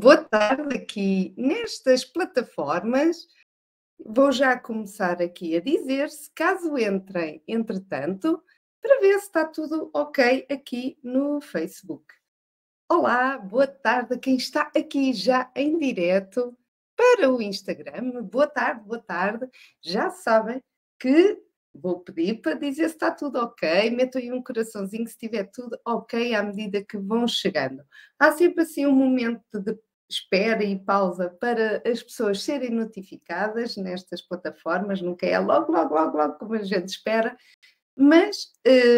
Boa tarde aqui nestas plataformas. Vou já começar aqui a dizer, se caso entrem, entretanto, para ver se está tudo ok aqui no Facebook. Olá, boa tarde a quem está aqui já em direto para o Instagram. Boa tarde, boa tarde. Já sabem que vou pedir para dizer se está tudo ok. Metam aí um coraçãozinho se estiver tudo ok à medida que vão chegando. Há sempre assim um momento de espera e pausa para as pessoas serem notificadas nestas plataformas, nunca é logo, logo, logo, logo como a gente espera, mas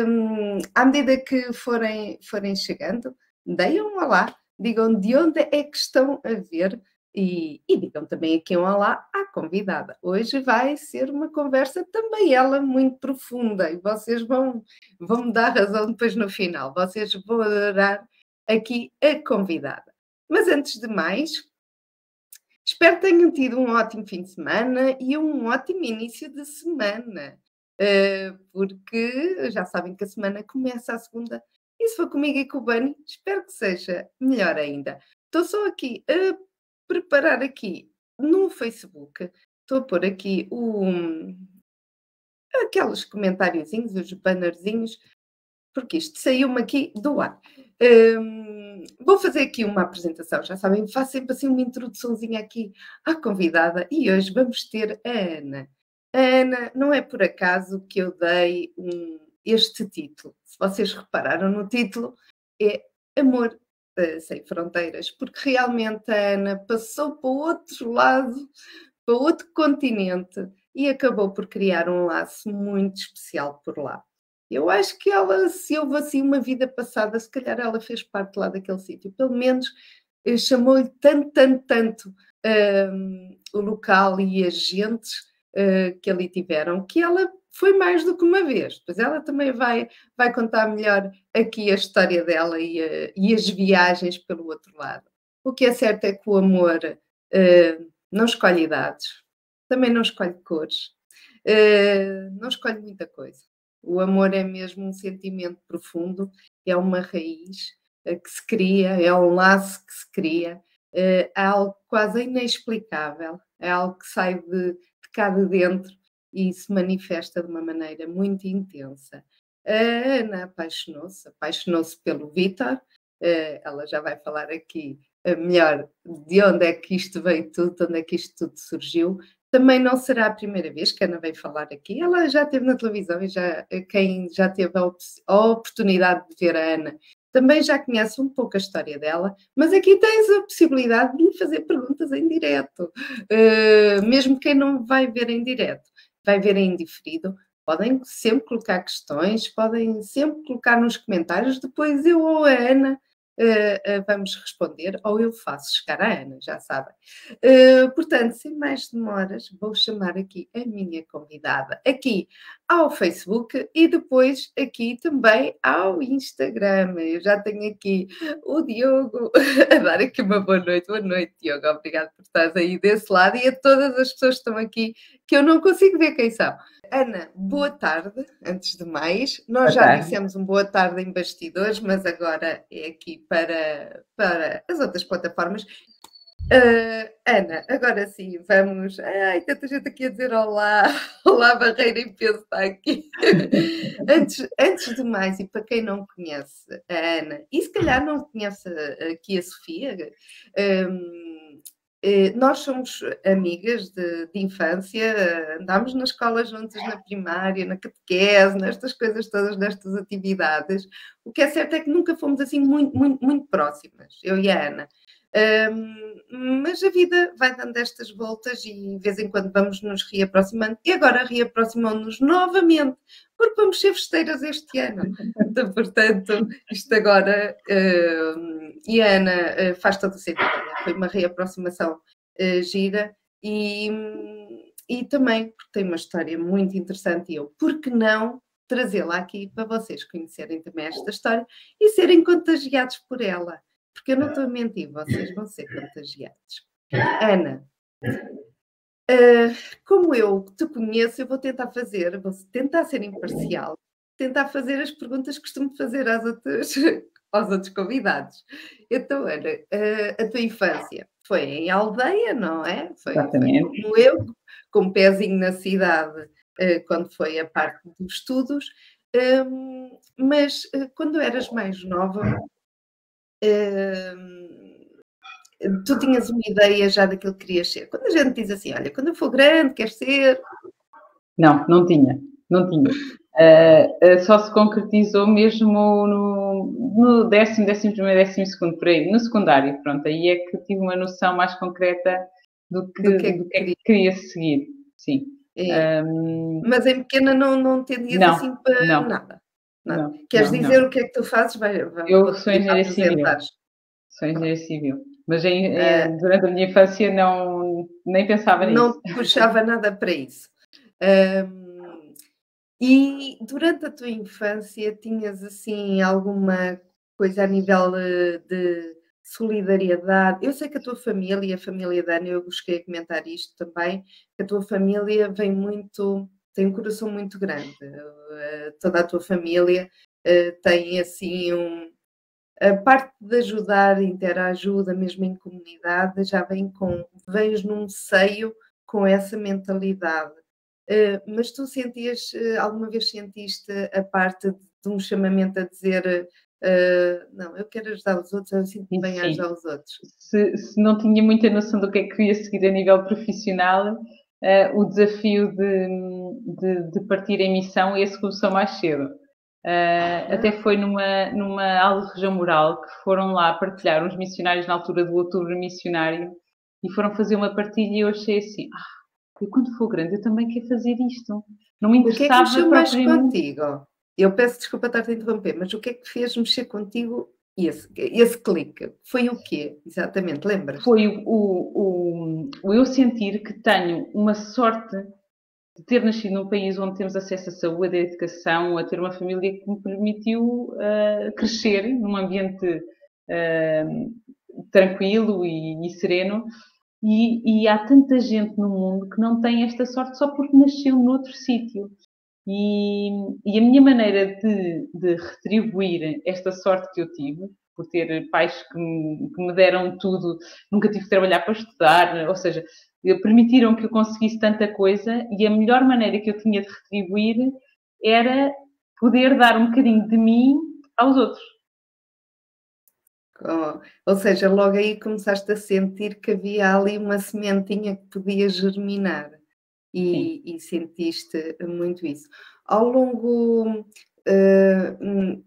hum, à medida que forem, forem chegando, deem um olá, digam de onde é que estão a ver e, e digam também aqui um olá à convidada. Hoje vai ser uma conversa também ela muito profunda e vocês vão, vão me dar razão depois no final, vocês vão adorar aqui a convidada. Mas antes de mais, espero que tenham tido um ótimo fim de semana e um ótimo início de semana, uh, porque já sabem que a semana começa a segunda. E se for comigo e com o Bani, espero que seja melhor ainda. Estou só aqui a preparar aqui no Facebook, estou a pôr aqui o, aqueles comentáriozinhos, os bannerzinhos, porque isto saiu-me aqui do ar. Um, vou fazer aqui uma apresentação, já sabem, faço sempre assim uma introduçãozinha aqui à convidada e hoje vamos ter a Ana. A Ana, não é por acaso que eu dei um, este título. Se vocês repararam no título, é Amor uh, Sem Fronteiras, porque realmente a Ana passou para outro lado, para outro continente e acabou por criar um laço muito especial por lá. Eu acho que ela, se houve assim uma vida passada, se calhar ela fez parte lá daquele sítio. Pelo menos eh, chamou-lhe tanto, tanto, tanto um, o local e as gentes uh, que ali tiveram, que ela foi mais do que uma vez. Pois ela também vai, vai contar melhor aqui a história dela e, a, e as viagens pelo outro lado. O que é certo é que o amor uh, não escolhe idades, também não escolhe cores, uh, não escolhe muita coisa. O amor é mesmo um sentimento profundo, é uma raiz eh, que se cria, é um laço que se cria, é algo quase inexplicável, é algo que sai de, de cá de dentro e se manifesta de uma maneira muito intensa. A Ana apaixonou-se, apaixonou-se pelo Vitor, eh, ela já vai falar aqui melhor de onde é que isto veio tudo, de onde é que isto tudo surgiu, também não será a primeira vez que Ana vem falar aqui. Ela já esteve na televisão e já, quem já teve a, op a oportunidade de ver a Ana também já conhece um pouco a história dela, mas aqui tens a possibilidade de lhe fazer perguntas em direto. Uh, mesmo quem não vai ver em direto, vai ver em diferido, podem sempre colocar questões, podem sempre colocar nos comentários, depois eu ou a Ana uh, vamos responder, ou eu faço chegar à Ana, já sabem. Uh, portanto, sem mais demoras, vou chamar aqui a minha convidada, aqui ao Facebook e depois aqui também ao Instagram. Eu já tenho aqui o Diogo a dar aqui uma boa noite. Boa noite, Diogo. Obrigado por estar aí desse lado e a todas as pessoas que estão aqui que eu não consigo ver quem são. Ana, boa tarde, antes de mais. Nós já dissemos um boa tarde em bastidores, mas agora é aqui para, para as outras plataformas. Uh, Ana, agora sim, vamos. Ai, tanta gente aqui a dizer olá, olá, Barreira em peso está aqui. antes, antes de mais, e para quem não conhece a Ana, e se calhar não conhece aqui a Sofia, um, eh, nós somos amigas de, de, infância, andámos na escola juntas na primária, na catequese, nestas coisas todas, nestas atividades. O que é certo é que nunca fomos assim muito, muito, muito próximas, eu e a Ana. Um, mas a vida vai dando estas voltas e de vez em quando vamos nos reaproximando e agora reaproximamos-nos novamente porque vamos ser festeiras este ano. Então, portanto, isto agora uh, e a Ana uh, faz todo o sentido. Foi uma reaproximação uh, gira e, e também porque tem uma história muito interessante e eu, por que não trazê-la aqui para vocês conhecerem também esta história e serem contagiados por ela porque eu não estou a mentir, vocês vão ser contagiados. Ana, uh, como eu te conheço, eu vou tentar fazer, vou tentar ser imparcial, tentar fazer as perguntas que costumo fazer às outras aos outros convidados. Então, Ana, a, a tua infância foi em aldeia, não é? Foi, Exatamente. Foi como eu, com um pezinho na cidade, quando foi a parte dos estudos. Um, mas quando eras mais nova, um, tu tinhas uma ideia já daquilo que querias ser. Quando a gente diz assim, olha, quando eu for grande, queres ser. Não, não tinha, não tinha. Uh, uh, só se concretizou mesmo no, no décimo, décimo primeiro, décimo segundo, por aí, no secundário, pronto, aí é que tive uma noção mais concreta do que, do que, é do que, é que queria seguir, sim. É. Um... Mas em pequena não, não entendias não, assim para não. nada. nada. Não, Queres dizer o que é que tu fazes? Vai, vai, eu sou engenheira civil. Sou engenheira civil. Mas em, uh, durante a minha infância não, nem pensava nisso. Não puxava nada para isso. Um, e durante a tua infância tinhas assim alguma coisa a nível de solidariedade. Eu sei que a tua família a família da Ana, eu busquei a comentar isto também, que a tua família vem muito, tem um coração muito grande. Uh, toda a tua família uh, tem assim um. A parte de ajudar, interajuda, mesmo em comunidade, já vem com. Vens num seio com essa mentalidade. Uh, mas tu sentias, alguma vez sentiste a parte de um chamamento a dizer Uh, não, eu quero ajudar os outros, eu sinto bem a ajudar os outros. Se, se, não tinha muita noção do que é que ia seguir a nível profissional, uh, o desafio de, de, de, partir em missão, esse começou mais cedo. Uh, até foi numa, numa aula de região moral que foram lá partilhar uns missionários na altura do outubro missionário e foram fazer uma partilha e eu achei assim, ah, eu quando for grande eu também quero fazer isto. Não me interessava o que é que mais contigo? Eu peço desculpa estar-te a interromper, mas o que é que fez mexer contigo esse, esse clique? Foi o quê, exatamente? Lembras? Foi o, o, o, eu sentir que tenho uma sorte de ter nascido num país onde temos acesso à saúde, à educação, a ter uma família que me permitiu uh, crescer num ambiente uh, tranquilo e, e sereno. E, e, há tanta gente no mundo que não tem esta sorte só porque nasceu noutro sítio. E, e a minha maneira de, de, retribuir esta sorte que eu tive, por ter pais que me, que me deram tudo, nunca tive que trabalhar para estudar, ou seja, permitiram que eu conseguisse tanta coisa e a melhor maneira que eu tinha de retribuir era poder dar um bocadinho de mim aos outros. Oh, ou seja, logo aí começaste a sentir que havia ali uma sementinha que podia germinar e, e sentiste muito isso. Ao longo, uh,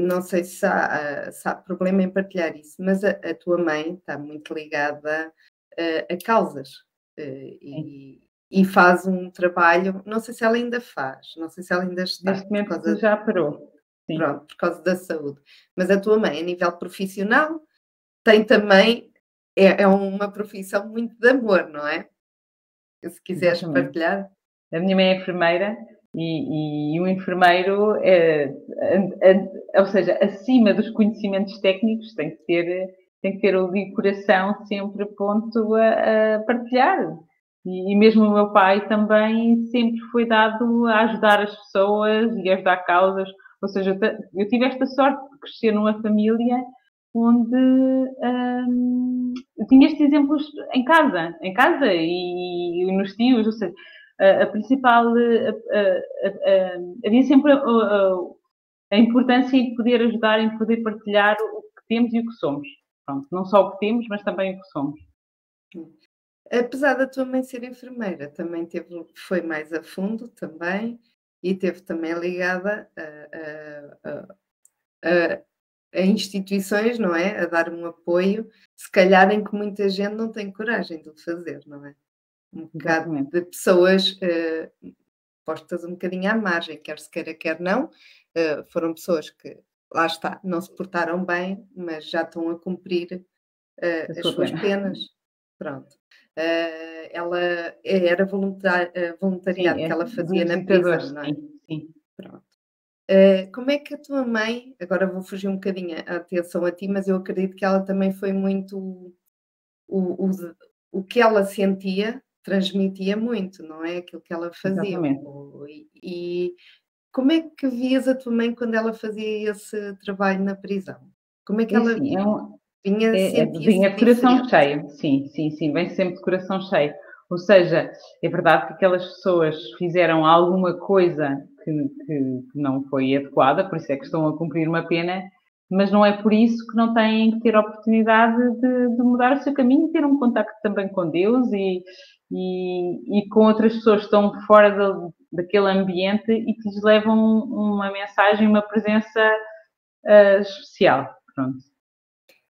não sei se há, se há, problema em partilhar isso, mas a, a tua mãe está muito ligada uh, a causas uh, e, e, faz um trabalho, não sei se ela ainda faz, não sei se ela ainda está. Neste momento causa, já parou. Sim. Pronto, por causa da saúde. Mas a tua mãe, a nível profissional, tem também, é, é uma profissão muito de amor, não é? se quiseres Exatamente. partilhar. A minha mãe é enfermeira e, e um enfermeiro, é, ou seja, acima dos conhecimentos técnicos, tem que ter, tem que ter o de coração sempre ponto a, a partilhar. E, e, mesmo o meu pai também sempre foi dado a ajudar as pessoas e a ajudar causas. Ou seja, eu tive esta sorte de crescer numa família onde hum, tinha estes exemplos em casa, em casa e, e nos tios, ou seja, a, principal, havia sempre a, importância em poder ajudar, em poder partilhar o que temos e o que somos. Pronto, não só o que temos, mas também o que somos. Apesar da tua mãe ser enfermeira, também teve, foi mais a fundo também e teve também ligada a, a, a, a instituições, não é? A dar um apoio, se calhar em que muita gente não tem coragem de o fazer, não é? Um bocado de pessoas uh, postas um bocadinho à margem, quer se queira, quer não, uh, foram pessoas que, lá está, não se portaram bem, mas já estão a cumprir uh, as suas pena. penas. Pronto. ela era voluntar, voluntariado Sim, que ela fazia na prisão, não é? Sim, sim. Pronto. Uh, como é que a tua mãe, agora vou fugir um bocadinho a atenção a ti, mas eu acredito que ela também foi muito o, o, o que ela sentia, transmitia muito, não é? Aquilo que ela fazia. E, e como é que vias a tua mãe quando ela fazia esse trabalho na prisão? Como é que É ela assim, é vinha é, é, sentir-se vinha de coração cheio, sim, sim, sim, vem sempre de coração cheio. Ou seja, é verdade que aquelas pessoas fizeram alguma coisa que, que- que não foi adequada, por isso é que estão a cumprir uma pena, mas não é por isso que não têm que ter a oportunidade de, de mudar o seu caminho e ter um contacto também com Deus e, e, e com outras pessoas que estão fora da- daquele ambiente e que lhes levam uma mensagem, uma presença ah, especial. Pronto.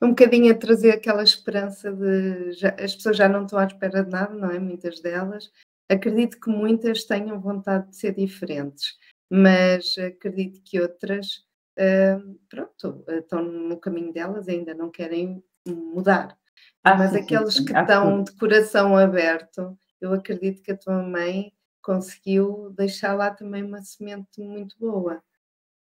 Um bocadinho a trazer aquela esperança de já- as pessoas já não estão à espera de nada, não é? Muitas delas. Acredito que muitas tenham vontade de ser diferentes, mas acredito que outras, hum, pronto, estão no caminho delas e ainda não querem mudar. Ah, Mas sim, aqueles sim, que há estão de coração aberto, eu acredito que a tua mãe conseguiu deixar lá também uma semente muito boa.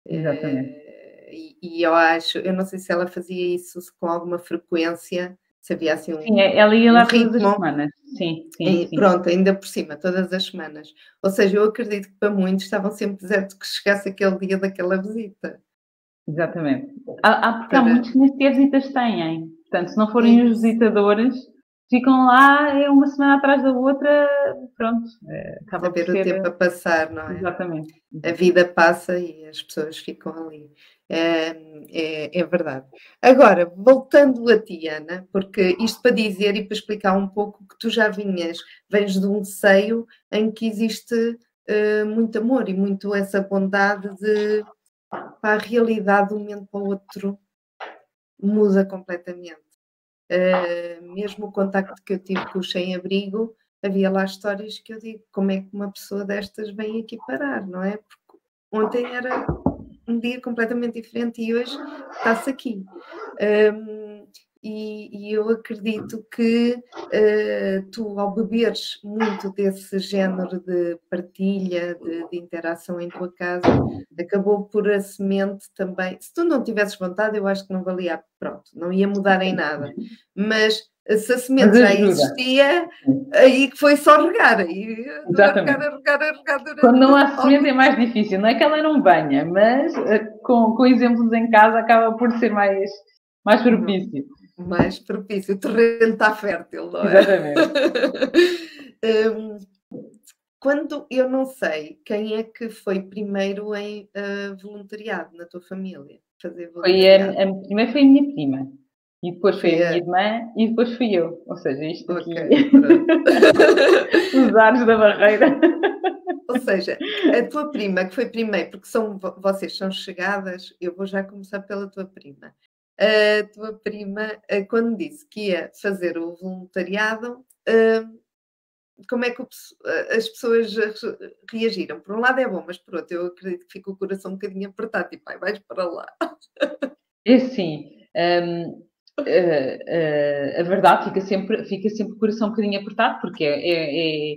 Exatamente. Eh, e, e eu acho, eu não sei se ela fazia isso com alguma frequência, se havia assim um, Sim, é- ela ia um lá todas as ritmo. semanas. Sim, sim, E sim. pronto, ainda por cima, todas as semanas. Ou seja, eu acredito que para muitos estavam sempre desertos que chegasse aquele dia daquela visita. Exatamente. Há, há- porque há Para- muitos que nem visitas têm. Portanto, se não forem os visitadores, ficam lá é uma semana atrás da outra, pronto. é, acaba A ver o tempo a passar, não é? Exatamente. A vida passa e as pessoas ficam ali. É, é, é verdade. Agora, voltando a ti, Ana, porque isto para dizer e para explicar um pouco que tu já vinhas, vens de um seio em que existe eh, muito amor e muito essa bondade de para a realidade de um momento para o outro muda completamente. Eh, mesmo o contacto que eu tive com o sem-abrigo, havia lá histórias que eu digo, como é que uma pessoa destas vem aqui parar, não é? Porque ontem era um dia completamente diferente e hoje está-se aqui. Hum, e, e eu acredito que eh, tu, ao beberes muito desse género de partilha, de, de interação em tua casa, acabou por a semente também. Se tu não tivesses vontade, eu acho que não valia, pronto, não ia mudar em nada. Mas se a semente já existia, aí que foi só regar, aí Exatamente. regar, regar, regar Quando não há semente é mais difícil. Não é que ela não venha, mas eh, com, com exemplos em casa acaba por ser mais, mais propício. Mais propício. O terreno está fértil, não é? Exatamente. Hum, quando eu não sei quem é que foi primeiro em ah, voluntariado na tua família, fazer Foi voluntariado. a, a- primeiro foi a minha prima, e depois foi Foi a minha irmã, e depois fui eu. Ou seja, isto aqui, Ok, pronto. os ares da barreira. Ou seja, a tua prima que foi primeiro, porque são, vo- vocês são chegadas, eu vou já começar pela tua prima. A tua prima, ah, quando disse que ia fazer o voluntariado, ah, como é que ah, as pessoas re- reagiram? Por um lado é bom, mas por outro eu acredito que fica o coração um bocadinho apertado, tipo, ai, vais para lá. É assim, hum, eh, eh, a verdade fica sempre, fica sempre o coração um bocadinho apertado, porque é, é,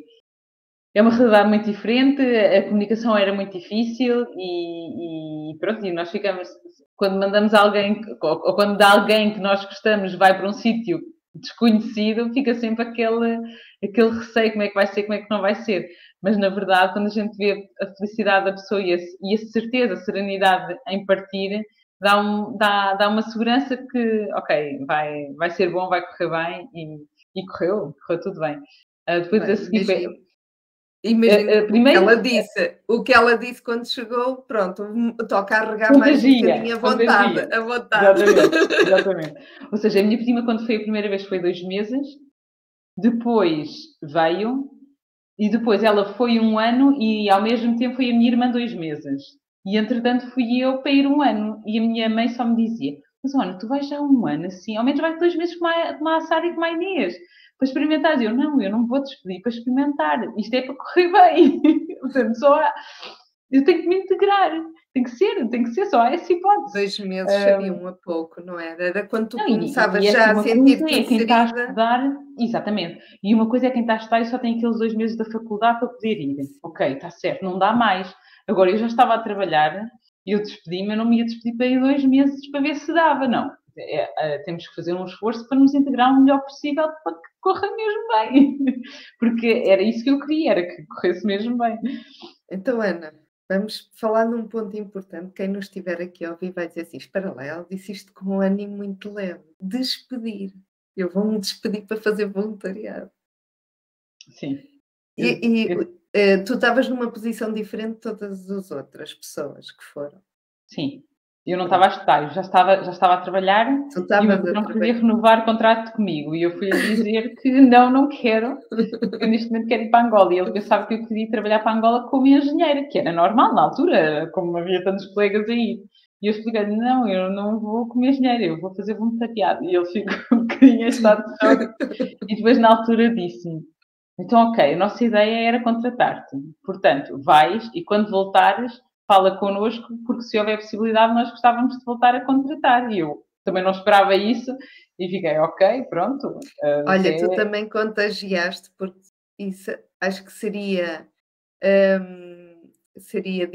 é- uma realidade muito diferente, a comunicação era muito difícil e, e pronto, e nós ficamos, quando mandamos alguém, ou, quando alguém que nós gostamos vai para um sítio desconhecido, fica sempre aquele, aquele receio, como é que vai ser, como é que não vai ser. Mas na verdade, quando a gente vê a felicidade da pessoa e a, e a certeza, a serenidade em partir, dá, um, dá, dá uma segurança que, ok, vai, vai ser bom, vai correr bem e, e correu, correu tudo bem. Ah, depois a Bem, seguir imagina- Imagina Eh, eh, o que primeiro- ela disse. O que ela disse quando chegou, pronto, toca a regar mais um bocadinho a vontade. A vontade. Exatamente, exatamente. Ou seja, a minha prima, quando foi a primeira vez, foi dois meses, depois veio, e depois ela foi um ano, e ao mesmo tempo foi a minha irmã dois meses. E entretanto fui eu para ir um ano, e a minha mãe só me dizia: Mas olha, tu vais já um ano assim, ao menos vais dois meses com a, com a Sara e com a Inês. Para experimentar, E eu não, eu não vou despedir para experimentar, isto é para correr bem. Portanto, só há, eu tenho que me integrar, tem que ser, tem que ser, só há essa hipótese. Dois meses sabiam a pouco, não era? Era quando tu Não, e- começavas e é já a sentir-te coisa é quem está a estudar, exatamente. E uma coisa é quem está a estudar e só tem aqueles dois meses da faculdade para poder ir. Ok, está certo, não dá mais. Agora, eu já estava a trabalhar e eu despedi-me, eu não me ia despedir para ir dois meses para ver se dava, não. É, é, temos que fazer um esforço para nos integrar o melhor possível para que corra mesmo bem. Porque era isso que eu queria, era que corresse mesmo bem. Então, Ana, Vamos falar num ponto importante. Quem nos estiver aqui a ouvir vai dizer assim: espera lá, ela disse isto com um ânimo muito leve. Despedir. Eu vou me despedir para fazer voluntariado. Sim. E, e eu... Eh, tu estavas numa posição diferente de todas as outras pessoas que foram. Sim. Eu não estava a estudar, eu já estava, já estava a trabalhar tu e o não queria renovar o contrato comigo. E eu fui dizer que não, não quero, porque eu neste momento quero ir para Angola. E ele pensava que eu queria trabalhar para Angola como engenheira, que era normal na altura, como havia tantos colegas aí. E eu expliquei não, eu não vou como engenheira, eu vou fazer voluntariado. E ele ficou um bocadinho estado de choque. E depois, na altura, disse-me: então, ok, a nossa ideia era contratar-te. Portanto, vais e quando voltares fala connosco, porque se houver possibilidade, nós gostávamos de voltar a contratar. E eu também não esperava isso e fiquei, ok, pronto. Uh, Olha, é... tu também contagiaste, porque isso acho que seria. Um, seria.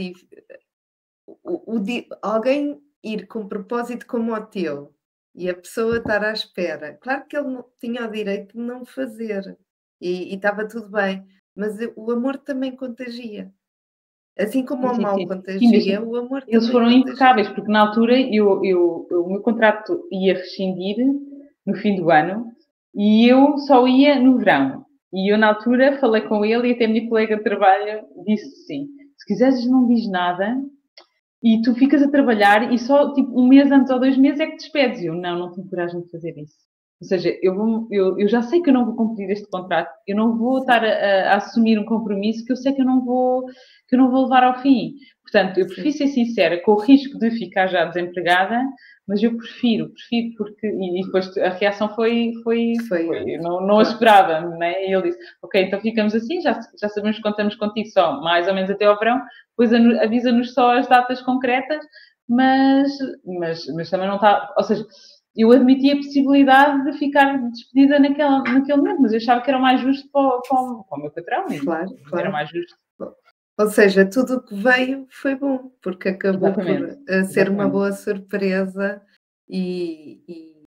O, o, alguém ir com um propósito como o teu e a pessoa estar à espera. Claro que ele tinha o direito de não fazer e estava tudo bem, mas o amor também contagia. Assim como o mal contagia, o amor Eles foram impecáveis, porque na altura eu, eu, eu, o meu contrato ia rescindir no fim do ano e eu só ia no verão. E eu, na altura, falei com ele e até a minha colega de trabalho disse sim: se quiseres, não diz nada e tu ficas a trabalhar e só tipo um mês antes ou dois meses é que te despedes. E eu, não, não tenho coragem de fazer isso. Ou seja, eu, vou, eu, eu, já sei que eu não vou cumprir este contrato, eu não vou estar a, a, assumir um compromisso que eu sei que eu não vou, que eu não vou levar ao fim. Portanto, eu prefiro ser sincera, com o risco de ficar já desempregada, mas eu prefiro, prefiro porque. E, depois a reação foi. foi, foi, foi não, não a esperava, né? E ele disse: Ok, então ficamos assim, já, já sabemos que contamos contigo só mais ou menos até ao verão, depois avisa-nos só as datas concretas, mas, mas, mas também não está. Ou seja eu admiti a possibilidade de ficar despedida naquela, naquele momento, mas eu achava que era mais justo para, para, para o meu patrão. Claro, claro. Era mais justo. Ou seja, tudo o que veio foi bom, porque acabou Exatamente. por eh, ser Exatamente. uma boa surpresa e, e,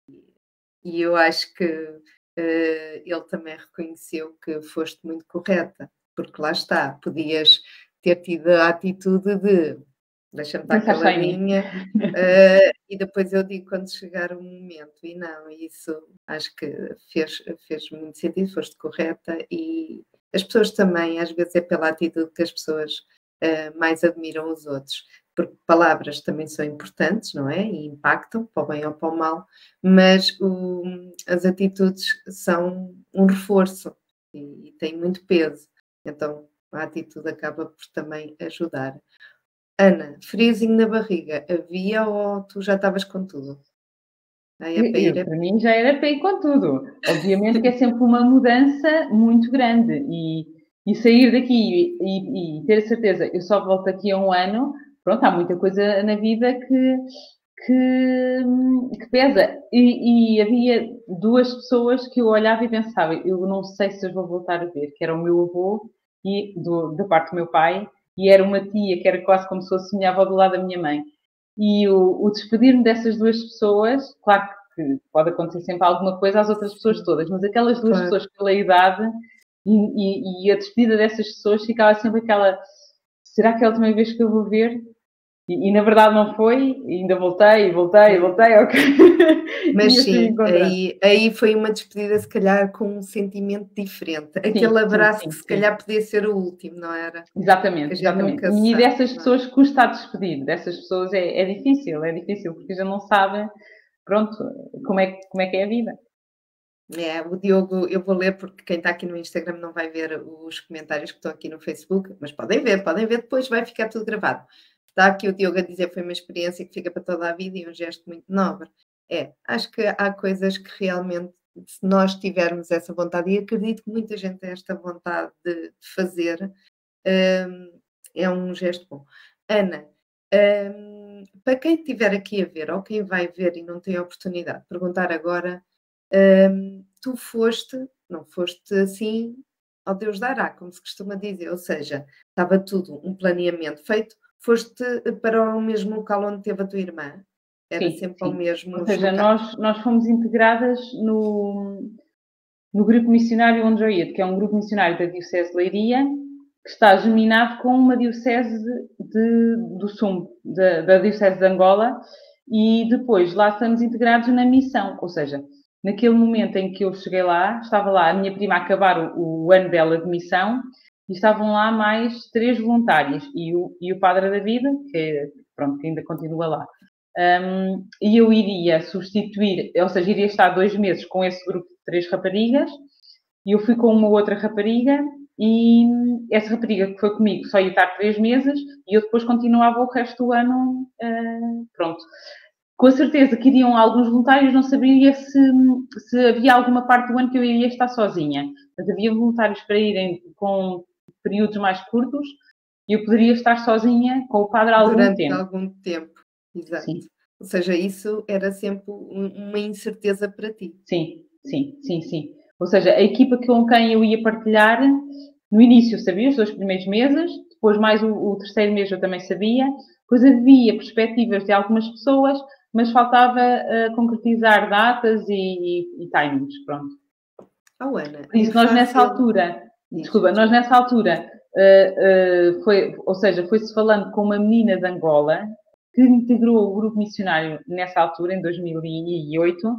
e eu acho que uh, ele também reconheceu que foste muito correta, porque lá está, podias ter tido a atitude de deixa-me estar caladinha uh, e depois eu digo quando chegar o momento e não, isso acho que fez, fez muito sentido, foste correta e as pessoas também, às vezes é pela atitude que as pessoas uh, mais admiram os outros, porque palavras também são importantes, não é? E impactam, para o bem ou para o mal, mas o, as atitudes são um reforço e, e têm muito peso, então a atitude acaba por também ajudar. Ana, friozinho na barriga, havia ou tu já estavas com tudo? Aí é para, ir, é... para mim já era para ir com tudo. Obviamente que é sempre uma mudança muito grande e, e sair daqui e, e, ter a certeza, eu só volto aqui a um ano, pronto, há muita coisa na vida que, que, que pesa. E, e, havia duas pessoas que eu olhava e pensava, eu não sei se as vou voltar a ver, que era o meu avô e do, da parte do meu pai e era uma tia que era quase como se fosse minha avó do lado da minha mãe. E o, o despedir-me dessas duas pessoas, claro que pode acontecer sempre alguma coisa às outras pessoas todas, mas aquelas duas claro. pessoas pela idade e, e, e, a despedida dessas pessoas ficava sempre aquela: será que é a última vez que eu vou ver? E, e, na verdade não foi, ainda voltei, voltei, voltei, ok. Mas sim, aí, aí foi uma despedida, se calhar, com um sentimento diferente. Aquele sim, abraço sim, sim, que se calhar podia ser o último, não era? Exatamente, exatamente. E dessas é? pessoas custa a despedir, dessas pessoas é, é difícil, é difícil, porque já não sabem, pronto, como é, como é que é a vida. É, o Diogo, eu vou ler porque quem está aqui no Instagram não vai ver os comentários que estão aqui no Facebook, mas podem ver, podem ver depois, vai ficar tudo gravado. Está aqui o Diogo a dizer foi uma experiência que fica para toda a vida e um gesto muito nobre. É, acho que há coisas que realmente, se nós tivermos essa vontade, e acredito que muita gente tem esta vontade de, fazer, um, é um gesto bom. Ana, um, para quem estiver aqui a ver, ou quem vai ver e não tem a oportunidade de perguntar agora, um, tu foste, não foste assim ao Deus dará, como se costuma dizer, ou seja, estava tudo um planeamento feito, foste para o mesmo local onde teve a tua irmã? Era sim, sempre sim. ao mesmo Ou seja, nós, nós fomos integradas no, no grupo missionário onde eu ia, que é um grupo missionário da Diocese de Leiria, que está geminado com uma diocese de, do da, da diocese de Angola, e depois lá estamos integrados na missão, ou seja, naquele momento em que eu cheguei lá, estava lá a minha prima a acabar o, o ano dela de missão, e estavam lá mais três voluntárias, e o, e o padre David, que, pronto, ainda continua lá. Um, e eu iria substituir, ou seja, iria estar dois meses com esse grupo de três raparigas, e eu fui com uma outra rapariga, e essa rapariga que foi comigo só ia estar três meses, e eu depois continuava o resto do ano, uh, pronto. Com certeza que iriam alguns voluntários, não saberia se, se havia alguma parte do ano que eu iria estar sozinha. Mas havia voluntários para irem com períodos mais curtos, e eu poderia estar sozinha com o padre há algum Durante tempo. algum tempo, exato. Sim. Ou seja, isso era sempre uma incerteza para ti. Sim, sim, sim, sim. Ou seja, a equipa com quem eu ia partilhar, no início sabia, os dois primeiros meses, depois mais o, o terceiro mês eu também sabia, depois havia perspectivas de algumas pessoas, mas faltava uh, concretizar datas e, e, e timings, pronto. Oh, Ana, Por isso, é nós nessa altura, desculpa, nós nessa altura, uh, uh, foi, ou seja, foi-se falando com uma menina de Angola, que integrou o grupo missionário nessa altura, em 2008,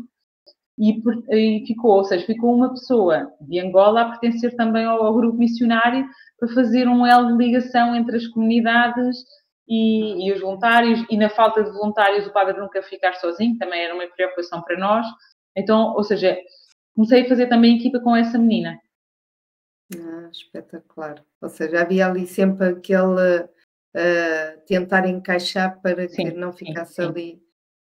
e, e, ficou, ou seja, ficou uma pessoa de Angola a pertencer também ao, ao, grupo missionário para fazer um elo de ligação entre as comunidades e, e, os voluntários, e na falta de voluntários o padre nunca ficar sozinho, também era uma preocupação para nós. Então, ou seja, comecei a fazer também equipa com essa menina. Espetacular. Ou seja, havia ali sempre aquele uh, tentar encaixar para sim, que não ficasse sim, sim. ali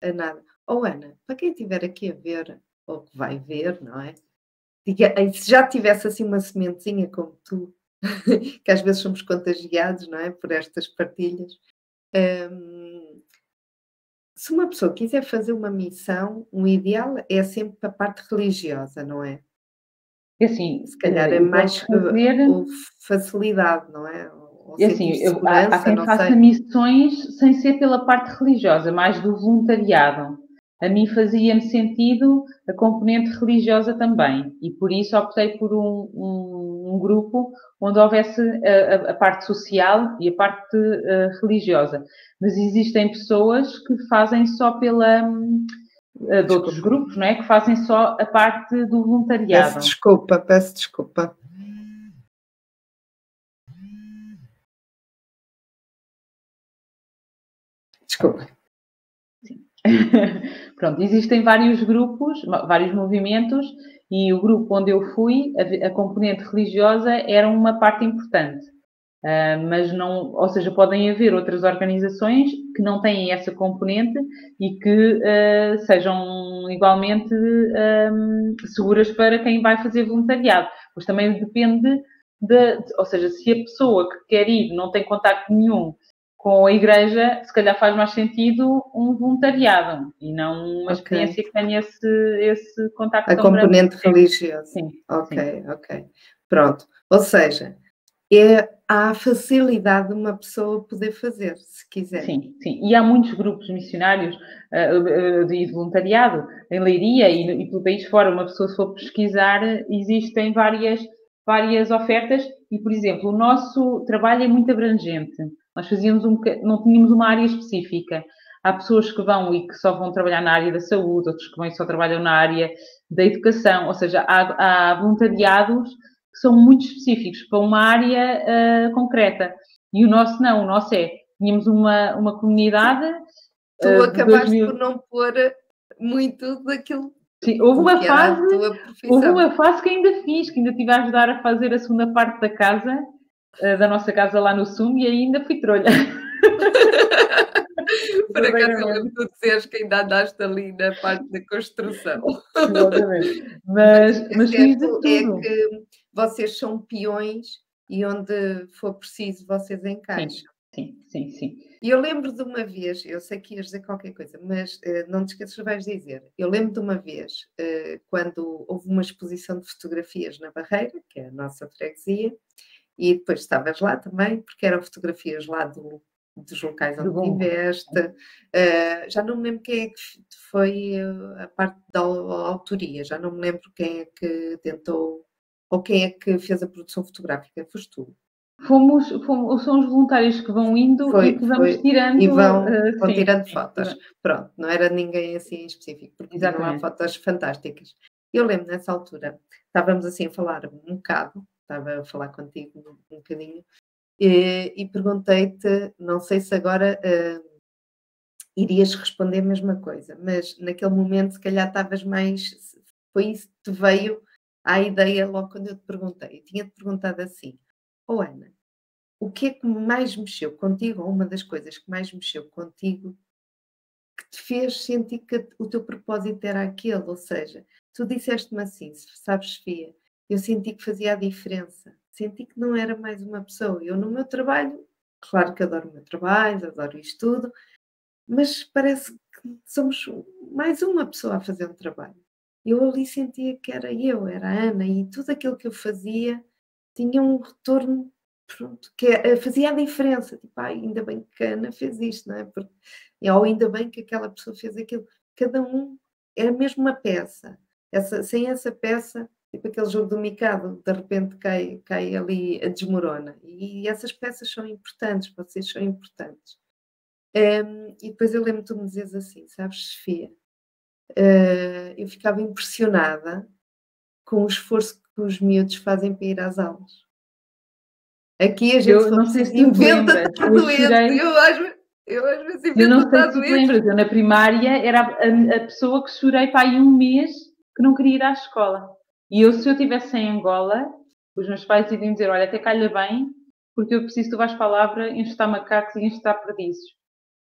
a nada. Ou oh, Ana, para quem estiver aqui a ver, ou que vai ver, não é? Diga, se já tivesse assim uma sementezinha como tu, que às vezes somos contagiados, não é? Por estas partilhas. Um, se uma pessoa quiser fazer uma missão, um ideal é sempre a parte religiosa, não é? É assim, se calhar é mais fazer... facilidade, não é? E assim, eu, há, há quem faça sei. missões sem ser pela parte religiosa, mais do voluntariado. A mim fazia-me sentido a componente religiosa também, e por isso optei por um, um, um grupo onde houvesse a, a, parte social e a parte uh, religiosa. Mas existem pessoas que fazem só pela. Uh, de outros grupos, não é? Que fazem só a parte do voluntariado. Peço desculpa, peço desculpa. Desculpa. Pronto, existem vários grupos, vários movimentos, e o grupo onde eu fui, a, a componente religiosa era uma parte importante. Uh, mas não, ou seja, podem haver outras organizações que não têm essa componente e que uh, sejam igualmente um, seguras para quem vai fazer voluntariado. Pois também depende de, ou seja, se a pessoa que quer ir não tem contacto nenhum com a igreja, se calhar faz mais sentido um voluntariado e não uma okay. experiência que tenha esse, esse contacto A componente religiosa. Sim. Ok, sim. ok. Pronto. Ou seja, é, a facilidade de uma pessoa poder fazer, se quiser. Sim, sim. E há muitos grupos missionários uh, de voluntariado em Leiria e, e pelo país fora. Uma pessoa, se for pesquisar, existem várias, várias ofertas e, por exemplo, o nosso trabalho é muito abrangente. Nós fazíamos um não tínhamos uma área específica. Há pessoas que vão e que só vão trabalhar na área da saúde, outros que vão e só trabalham na área da educação, ou seja, há, há voluntariados que são muito específicos para uma área uh, concreta. E o nosso não, o nosso é, tínhamos uma, uma comunidade. Tu uh, acabaste 2000... por não pôr muito daquilo Sim, houve uma, fase, houve uma fase que ainda fiz, que ainda estive a ajudar a fazer a segunda parte da casa, eh, da nossa casa lá no Sum e ainda fui trolha. Para acaso lembro tu dizeres que ainda andaste ali na parte da construção. Exatamente. Mas, mas fiz de tudo. É que vocês são peões e onde for preciso vocês encaixam. Sim, sim, sim. E eu lembro de uma vez, eu sei que ias dizer qualquer coisa, mas uh, não te esqueças que vais dizer. Eu lembro de uma vez, uh, quando houve uma exposição de fotografias na Barreira, que é a nossa freguesia, e depois estavas lá também, porque eram fotografias lá do, dos locais onde estiveste. Uh, já não me lembro quem é que foi a parte da autoria, já não me lembro quem é que tentou, ou quem é que fez a produção fotográfica, foste tu. Fomos, fomos, são os voluntários que vão indo foi, e que vamos foi. tirando. E vão, uh, vão tirando fotos. Pronto, não era ninguém assim específico, porque Exatamente. há fotos fantásticas. Eu lembro nessa altura, estávamos assim a falar um bocado, estava a falar contigo um, um bocadinho, e, e perguntei-te, não sei se agora uh, irias responder a mesma coisa, mas naquele momento se calhar estavas mais, foi isso que te veio à ideia logo quando eu te perguntei. Tinha-te perguntado assim, oh Ana, o que é que mais mexeu contigo, ou uma das coisas que mais mexeu contigo, que te fez sentir que o teu propósito era aquele, ou seja, tu disseste-me assim, sabes, Sofia, eu senti que fazia a diferença, senti que não era mais uma pessoa. Eu no meu trabalho, claro que adoro o meu trabalho, adoro isto tudo, mas parece que somos mais uma pessoa a fazer um trabalho. Eu ali sentia que era eu, era a Ana, e tudo aquilo que eu fazia tinha um retorno pronto, que é, fazia a diferença. Tipo, ah, ainda bem que a Ana fez isto, não é? Porque, ou ainda bem que aquela pessoa fez aquilo. Cada um é mesmo uma peça. Essa, sem essa peça, tipo aquele jogo do Mikado, de repente cai, cai ali, desmorona. E essas peças são importantes, vocês são importantes. Um, e depois eu lembro-me tu me dizes assim, sabes, Sofia, uh, eu ficava impressionada com o esforço que os miúdos fazem para ir às aulas. Aqui a gente eu não sei se inventa tudo isso. Eu, às, eu às vezes invento Eu não sei se tu lembras, eu na primária era a, a, pessoa que chorei para aí um mês que não queria ir à escola. E eu, se eu estivesse em Angola, os meus pais iriam dizer, olha, até calha bem, porque eu preciso que tu vais para a palavra enxutar macacos e enxutar perdiços.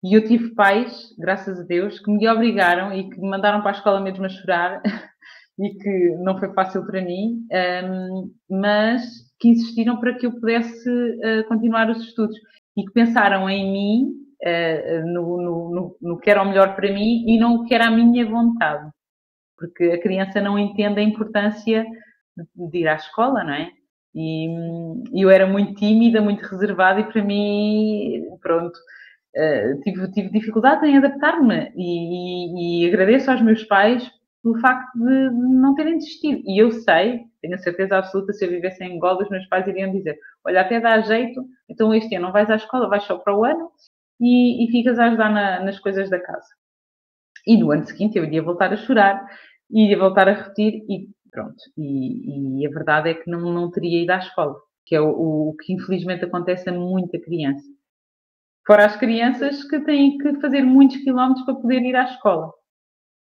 E eu tive pais, graças a Deus, que me obrigaram e que me mandaram para a escola mesmo a chorar e que não foi fácil para mim, um, mas que insistiram para que eu pudesse uh, continuar os estudos e que pensaram em mim, uh, no, no, no, no, que era o melhor para mim e não o que era a minha vontade. Porque a criança não entende a importância de ir à escola, não é? E hum, eu era muito tímida, muito reservada e para mim, pronto, uh, tive, tive dificuldade em adaptar-me e, e, e, agradeço aos meus pais pelo facto de não terem desistido. E eu sei, tenho a certeza absoluta, se eu vivesse em Angola, os meus pais iriam dizer: Olha, até dá jeito, então este ano não vais à escola, vais só para o ano e, e ficas a ajudar na, nas coisas da casa. E no ano seguinte eu iria voltar a chorar, iria voltar a repetir e pronto. E, e a verdade é que não, não teria ido à escola, que é o, o que infelizmente acontece a muita criança. Fora as crianças que têm que fazer muitos quilómetros para poder ir à escola.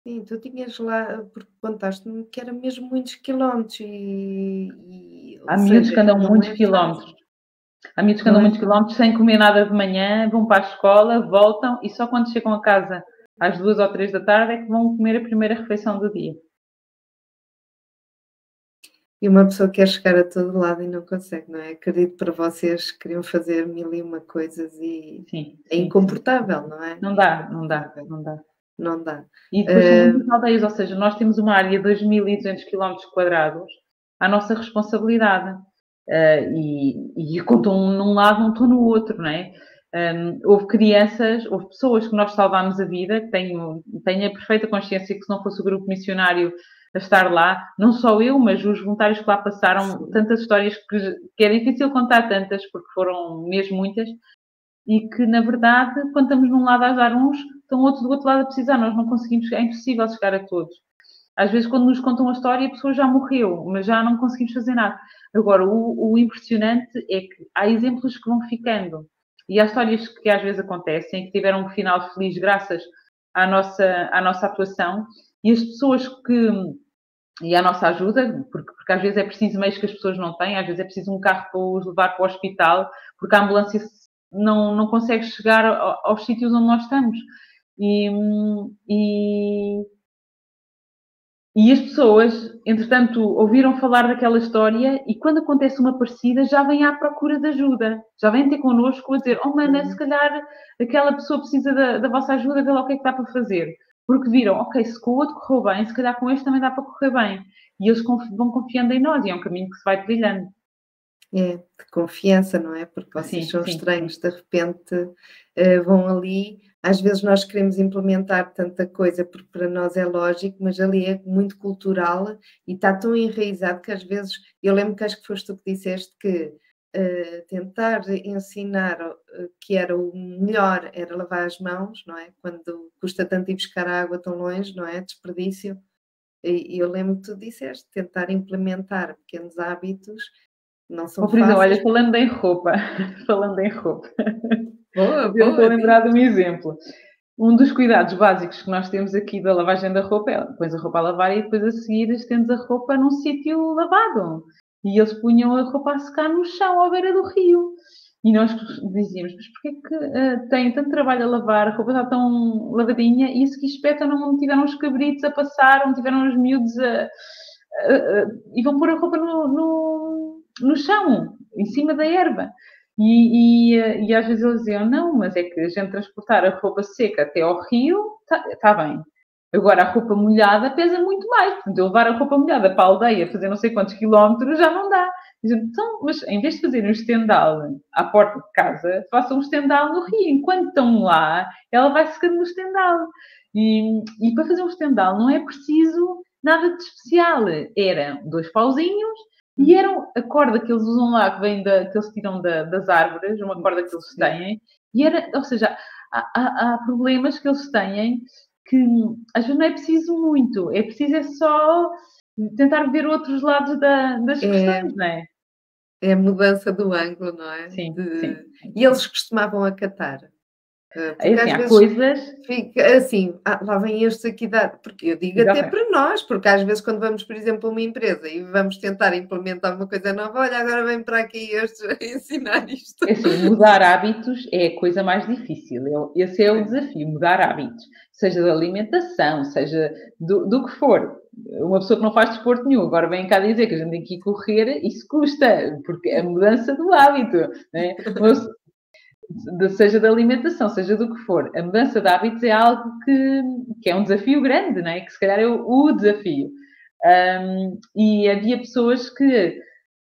Sim, tu tinhas lá, porque contaste-me que era mesmo muitos quilómetros e. e Há miúdos que andam muitos é quilómetros. Há miúdos que andam é muitos quilómetros sem comer nada de manhã, vão para a escola, voltam e só quando chegam a casa às duas ou três da tarde é que vão comer a primeira refeição do dia. E uma pessoa quer chegar a todo lado e não consegue, não é? Acredito para vocês que queriam fazer mil e uma coisas e sim, é incomportável, não é? Não dá, não dá, não dá. Não dá. E depois uh... muitas aldeias, ou seja, nós temos uma área de 2.200 km quadrados à nossa responsabilidade. Uh, e, e contam num lado, não estou no outro, não é? Um, houve crianças, houve pessoas que nós salvámos a vida, tenho, tenho a perfeita consciência que se não fosse o grupo missionário a estar lá, não só eu, mas os voluntários que lá passaram, tantas histórias que, que é difícil contar tantas, porque foram mesmo muitas, e que na verdade, quando estamos num lado a ajudar uns, estão outros do outro lado a precisar, nós não conseguimos, é impossível chegar a todos. Às vezes, quando nos contam a história, a pessoa já morreu, mas já não conseguimos fazer nada. Agora, o, o impressionante é que há exemplos que vão ficando. E há histórias que às vezes acontecem, que tiveram um final feliz graças à nossa, à nossa atuação, e as pessoas que. E a nossa ajuda, porque, porque às vezes é preciso meios que as pessoas não têm, às vezes é preciso um carro para os levar para o hospital, porque a ambulância não, não consegue chegar aos sítios onde nós estamos. E, e, e as pessoas, entretanto, ouviram falar daquela história e quando acontece uma parecida já vêm à procura de ajuda. Já vêm ter connosco a dizer: Oh, mana, se calhar aquela pessoa precisa da, da vossa ajuda, vê lá o que é que dá para fazer porque viram, ok, se com o outro correu bem, se calhar com este também dá para correr bem. E eles vão confiando em nós e é um caminho que se vai trilhando. É, de confiança, não é? Porque vocês sim, são sim. estranhos, de repente uh, vão ali. Às vezes nós queremos implementar tanta coisa porque para nós é lógico, mas ali é muito cultural e está tão enraizado que às vezes, eu lembro que acho que foste tu que disseste que uh, tentar ensinar que era o melhor era lavar as mãos, não é? Quando custa tanto ir buscar água tão longe, não é? Desperdício. E, e eu lembro que tu disseste, tentar implementar pequenos hábitos não são exemplo, olha, falando em roupa, falando em roupa, boa, boa, eu estou a lembrar de um exemplo. Um dos cuidados básicos que nós temos aqui da lavagem da roupa é pões a roupa a lavar e depois a seguir estendes a roupa num sítio lavado. E eles punham a roupa a secar no chão, à beira do rio. E nós dizíamos, mas porquê que uh, tem tanto trabalho a lavar, a roupa está tão lavadinha e isso que espetam não tiveram os cabritos a passar, não tiveram os miúdos a, e vão pôr a roupa no, no, no chão, em cima da erva. E, e, e, às vezes eles diziam, não, mas é que a gente transportar a roupa seca até ao rio, está tá bem. Agora, a roupa molhada pesa muito mais. Portanto, eu levar a roupa molhada para a aldeia, fazer não sei quantos quilómetros, já não dá. Então, mas em vez de fazerem um estendal à porta de casa, façam um estendal no rio. Enquanto estão lá, ela vai secando no estendal. E, e para fazer um estendal não é preciso nada de especial. Eram dois pauzinhos e eram a corda que eles usam lá, que vem da, que eles tiram da, das árvores, uma corda que eles têm. E era, ou seja, há, há, há problemas que eles têm que às vezes não é preciso muito, é preciso é só tentar ver outros lados da, das é, questões, não é? É a mudança do ângulo, não é? Sim, de... sim. E eles costumavam acatar. Eh, porque assim, há coisas. Fica assim, ah, lá vem estes aqui dar. Porque eu digo Exatamente. até para nós, porque às vezes quando vamos, por exemplo, a uma empresa e vamos tentar implementar uma coisa nova, olha, agora vem para aqui estes a ensinar isto. É assim, mudar hábitos é a coisa mais difícil. Esse é o desafio, mudar hábitos. Seja da alimentação, seja do, do que for. Uma pessoa que não faz desporto nenhum, agora vem cá dizer que a gente tem que ir correr, isso custa, porque é a mudança do hábito. Né? seja da alimentação, seja do que for, a mudança de hábitos é algo que, que é um desafio grande, não é? que se calhar é o, o desafio. Um, e havia pessoas que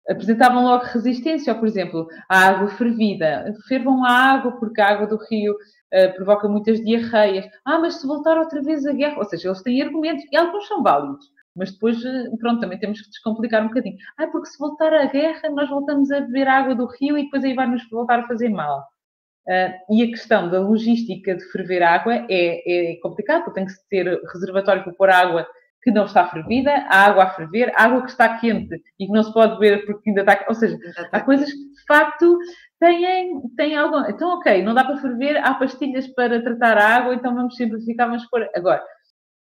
apresentavam logo resistência, ou, por exemplo, a água fervida. Fervam a água porque a água do rio uh, provoca muitas diarreias. Ah, mas se voltar outra vez a guerra... Ou seja, eles têm argumentos, e alguns são válidos. Mas depois, eh, pronto, também temos que descomplicar um bocadinho. Ah, porque se voltar a guerra, nós voltamos a beber água do rio e depois aí vai-nos voltar a fazer mal. Uh, e a questão da logística de ferver água é, é complicado, porque tem que se ter reservatório para pôr água que não está fervida, a água a ferver, a água que está quente e que não se pode beber porque ainda está. Ou seja, há coisas que de facto têm, têm algo. Então, ok, não dá para ferver, há pastilhas para tratar a água, então vamos simplificar, vamos pôr. Agora,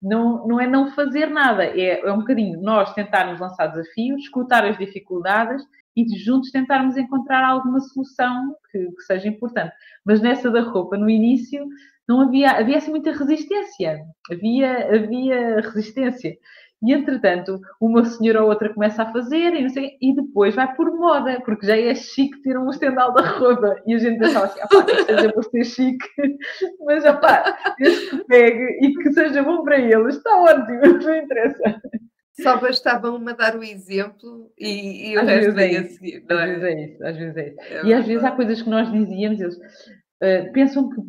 não, não é não fazer nada, é, é um bocadinho nós tentarmos lançar desafios, escutar as dificuldades e juntos tentarmos encontrar alguma solução que, que, seja importante. Mas nessa da roupa, no início, não havia, havia assim muita resistência. Havia, havia resistência. E, entretanto, uma senhora ou outra começa a fazer e, sei, e depois vai por moda, porque já é chique ter um estendal da roupa. E a gente pensava assim, opá, que seja por ser chique, mas, opá, desde que pegue e que seja bom para eles, está ótimo, não interessa. Só bastava uma dar o exemplo e, e o às resto vem é a seguir. Às é? vezes é isso, às vezes é isso. É e às vezes há coisas que nós dizíamos, eles uh, pensam que,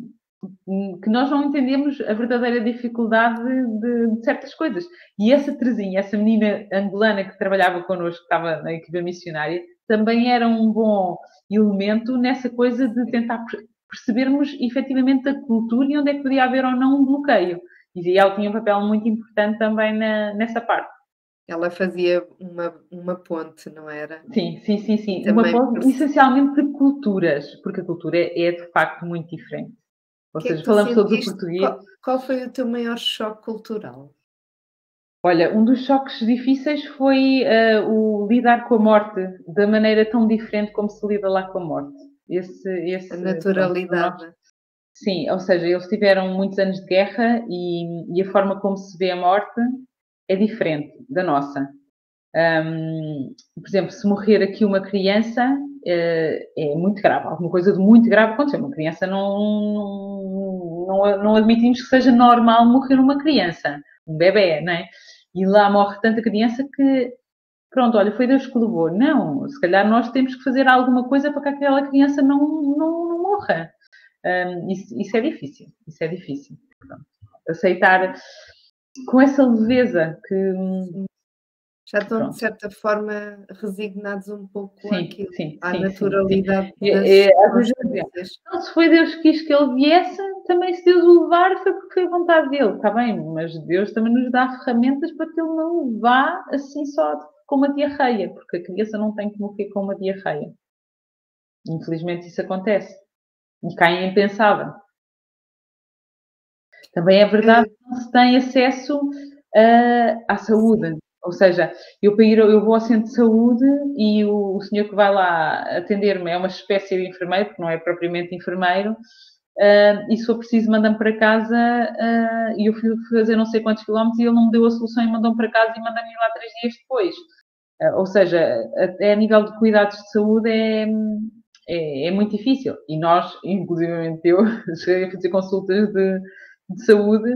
que nós não entendemos a verdadeira dificuldade de, de, certas coisas. E essa Terezinha, essa menina angolana que trabalhava connosco, que estava na equipa missionária, também era um bom elemento nessa coisa de tentar percebermos efetivamente a cultura e onde é que podia haver ou não um bloqueio. E ela tinha um papel muito importante também na, nessa parte. Ela fazia uma, uma ponte, não era? Sim, sim, sim, sim. Uma ponte por... essencialmente de culturas, porque a cultura é, é de facto muito diferente. Ou que é seja, é falamos todos o português. Qual, qual, foi o teu maior choque cultural? Olha, um dos choques difíceis foi uh, o lidar com a morte da maneira tão diferente como se lida lá com a morte. Esse, esse, a naturalidade. Pronto, sim, ou seja, eles tiveram muitos anos de guerra e, e a forma como se vê a morte é diferente da nossa. Um, por exemplo, se morrer aqui uma criança uh, é muito grave, alguma coisa de muito grave aconteceu. Uma criança não, não, não admitimos que seja normal morrer uma criança, um bebê, não é? E lá morre tanta criança que, pronto, olha, foi Deus que levou. Não, se calhar nós temos que fazer alguma coisa para que aquela criança não, não, não morra. Um, isso, isso, é difícil, isso é difícil. Pronto. Aceitar com essa leveza que, Já estão, Pronto. de certa forma, resignados um pouco sim, àquilo, sim, à sim, naturalidade sim, das é, é, Então, se foi Deus que quis que ele viesse, também se Deus o levar, foi porque foi vontade dele, está bem, mas Deus também nos dá ferramentas para que ele não vá assim só com uma diarreia, porque a criança não tem que morrer com uma diarreia. Infelizmente isso acontece. E Caim pensava. Também é verdade que não se tem acesso uh, à saúde. Ou seja, eu, para ir, eu vou ao centro de saúde e o, o senhor que vai lá atender-me é uma espécie de enfermeiro, porque não é propriamente enfermeiro, uh, e se for preciso mandam-me para casa uh, e eu fui fazer não sei quantos quilómetros e ele não me deu a solução e mandou-me para casa e mandam-me lá três dias depois. Uh, ou seja, até a nível de cuidados de saúde é, é, é muito difícil. E nós, inclusive eu, cheguei a fazer consultas de, de saúde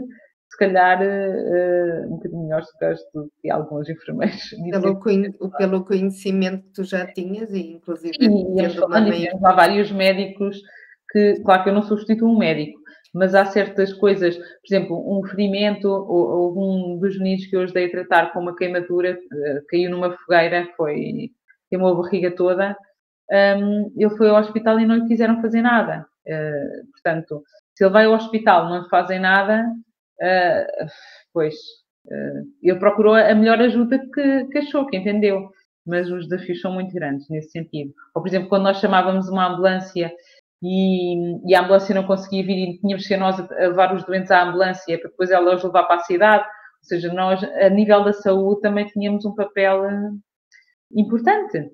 calhar uh, um bocadinho melhores do que alguns enfermeiros. Pelo, pelo conhecimento que tu já tinhas e inclusive Sim, e falando, há vários médicos que, claro que eu não substituo um médico, mas há certas coisas, por exemplo, um ferimento, ou, ou um dos meninos que eu hoje dei a tratar com uma queimadura, uh, caiu numa fogueira, foi, queimou a barriga toda, um, ele foi ao hospital e não lhe quiseram fazer nada. Uh, portanto, se ele vai ao hospital não fazem nada, uh, pois, uh, ele procurou a melhor ajuda que, que achou, que entendeu. Mas os desafios são muito grandes nesse sentido. Ou, por exemplo, quando nós chamávamos uma ambulância e, e, a ambulância não conseguia vir e tínhamos que ser nós a, levar os doentes à ambulância para depois ela os levar para a cidade. Ou seja, nós, a nível da saúde, também tínhamos um papel eh, importante.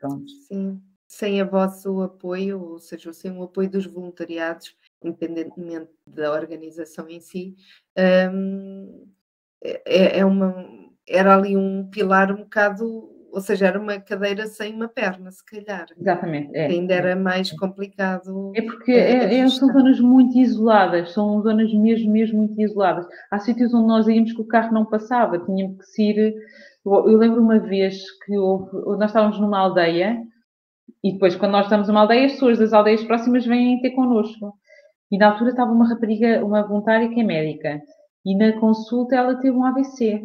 Pronto. Sim, sem o vosso apoio, ou seja, sem o apoio dos voluntariados, independentemente da organização em si, um, é, é, uma, era ali um pilar um bocado, ou seja, era uma cadeira sem uma perna, se calhar. Exatamente. É, ainda era mais complicado. É porque é, é, são zonas muito isoladas, são zonas mesmo, mesmo muito isoladas. Há sítios onde nós íamos que o carro não passava, tínhamos que se ir. Eu, eu lembro uma vez que houve, nós estávamos numa aldeia e depois, quando nós estamos numa aldeia, as pessoas das aldeias próximas vêm ter connosco. E na altura estava uma rapariga, uma voluntária que é médica, e na consulta ela teve um AVC.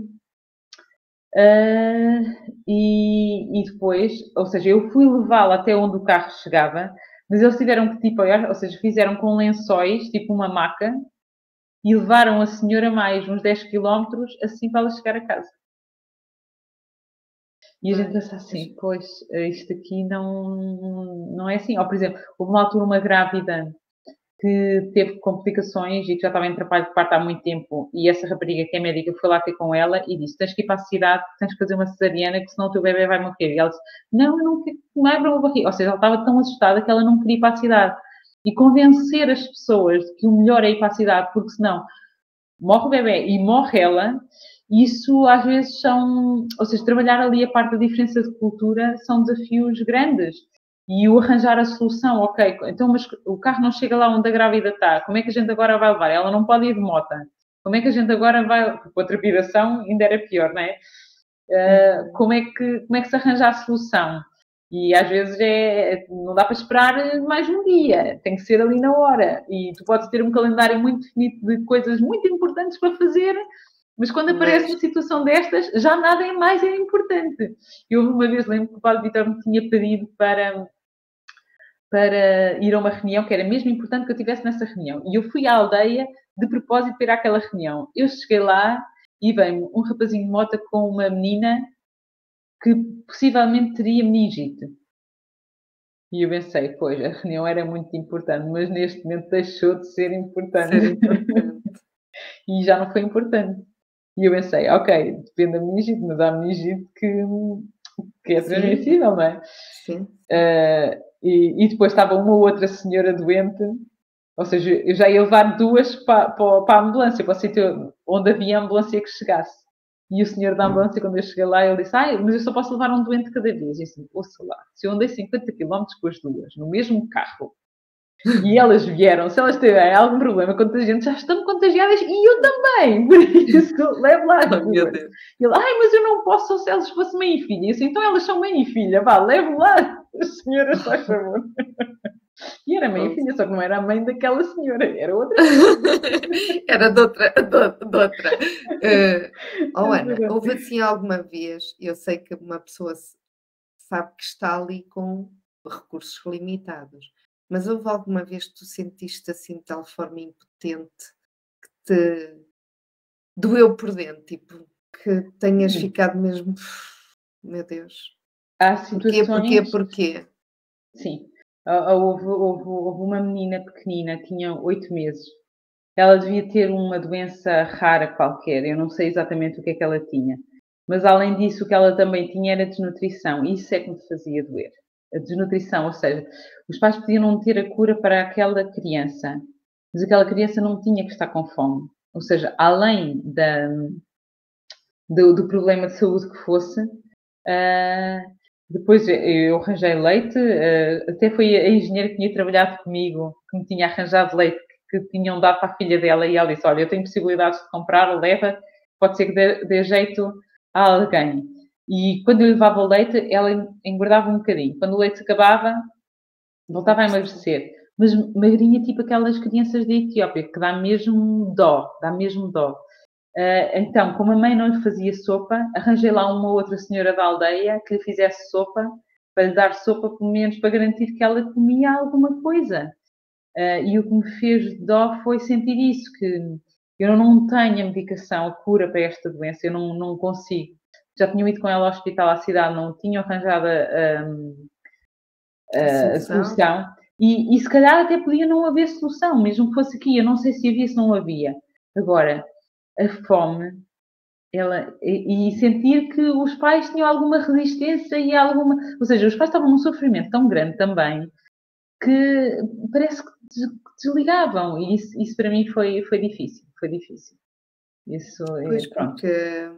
Uh, ah, e, e, depois, ou seja, eu fui levá-la até onde o carro chegava, mas eles tiveram que, tipo, ou seja, fizeram com lençóis, tipo uma maca, e levaram a senhora mais uns 10 quilómetros, assim para ela chegar a casa. E a gente pensa assim, pois, isto aqui não, não é assim. Ou, por exemplo, houve uma altura uma grávida que teve complicações e que já estava em trabalho de parto há muito tempo. E essa rapariga que é médica foi lá ter com ela e disse: Tens que ir para a cidade, tens que fazer uma cesariana, que senão o teu bebê vai morrer. E ela disse: Não, eu não, é para uma barriga. Ou seja, ela estava tão assustada que ela não queria ir para a cidade. E convencer as pessoas que o melhor é ir para a cidade, porque senão morre o bebê e morre ela. Isso às vezes são, ou seja, trabalhar ali a parte da diferença de cultura são desafios grandes e o arranjar a solução, ok, então mas o carro não chega lá onde a grávida está, como é que a gente agora vai levar? Ela não pode ir de moto. Como é que a gente agora vai, com a trepidação ainda era pior, não é? Uh, como, é que, como é que se arranja a solução? E às vezes é, não dá para esperar mais um dia, tem que ser ali na hora. E tu podes ter um calendário muito definido de coisas muito importantes para fazer, mas quando aparece mas... uma situação destas, já nada é mais é importante. Eu uma vez lembro que o Padre Vitor me tinha pedido para para ir a uma reunião que era mesmo importante que eu estivesse nessa reunião. E eu fui à aldeia de propósito para ir àquela reunião. Eu cheguei lá e vem um rapazinho de moto com uma menina que possivelmente teria meningite. E eu pensei, pois, a reunião era muito importante, mas neste momento deixou de ser importante. Ser importante. e já não foi importante. E eu pensei, ok, depende da meningite, mas há meningite que, que é transmissível, não é? Sim. Uh, e, e, depois estava uma ou outra senhora doente, ou seja, eu já ia levar duas para, para, para a ambulância, para o sítio onde havia ambulância que chegasse. E o senhor da ambulância, quando eu cheguei lá, ele disse: Ah, mas eu só posso levar um doente cada vez. E disse: Ouça lá, se eu andei 50 km com as duas, no mesmo carro, e elas vieram, se elas tiverem algum problema contagiante, já estão contagiadas e eu também. Por isso, levo lá as duas. Ele, ai, mas eu não posso se elas fossem mãe e filha. E assim, então elas são mãe e filha, vá, levo lá as senhoras, faz favor. E era meia filha, só que não era a mãe daquela senhora, era outra. era de outra. De, de outra. Uh, oh, Ana, houve assim alguma vez, eu sei que uma pessoa sabe que está ali com recursos limitados, mas houve alguma vez que tu sentiste assim de tal forma impotente que te doeu por dentro, tipo, que tenhas Sim. ficado mesmo, meu Deus. Há situações... Porquê, porquê, porquê? Sim. Houve, houve, houve uma menina pequenina, tinha oito meses. Ela devia ter uma doença rara qualquer, eu não sei exatamente o que é que ela tinha. Mas além disso, o que ela também tinha era desnutrição. Isso é que me fazia doer. A desnutrição, ou seja, os pais podiam não ter a cura para aquela criança, mas aquela criança não tinha que estar com fome. Ou seja, além da, do, do problema de saúde que fosse, uh, depois eu arranjei leite, uh, até foi a engenheira que tinha trabalhado comigo, que me tinha arranjado leite, que, que tinham dado para a filha dela, e ela disse: Olha, eu tenho possibilidades de comprar, leva, pode ser que dê, dê jeito a alguém. E quando eu levava o leite, ela engordava um bocadinho. Quando o leite acabava, voltava a emagrecer. Mas magrinha, tipo aquelas crianças da Etiópia, que dá mesmo dó, dá mesmo dó. Uh, então, como a mãe não lhe fazia sopa, arranjei lá uma outra senhora da aldeia que lhe fizesse sopa, para lhe dar sopa, pelo menos para garantir que ela comia alguma coisa. Uh, e o que me fez dó foi sentir isso, que eu não tenho a medicação, a cura para esta doença, eu não, não consigo. Já tinham ido com ela ao hospital à cidade, não tinham arranjado a, a, a solução. E, e se calhar até podia não haver solução, mesmo que fosse aqui, eu não sei se havia, se não havia. Agora, a fome, ela, e, e, sentir que os pais tinham alguma resistência e alguma. Ou seja, os pais estavam num sofrimento tão grande também que parece que desligavam. E isso, isso para mim foi, foi difícil. Foi difícil. Isso pois, é, pronto. Porque,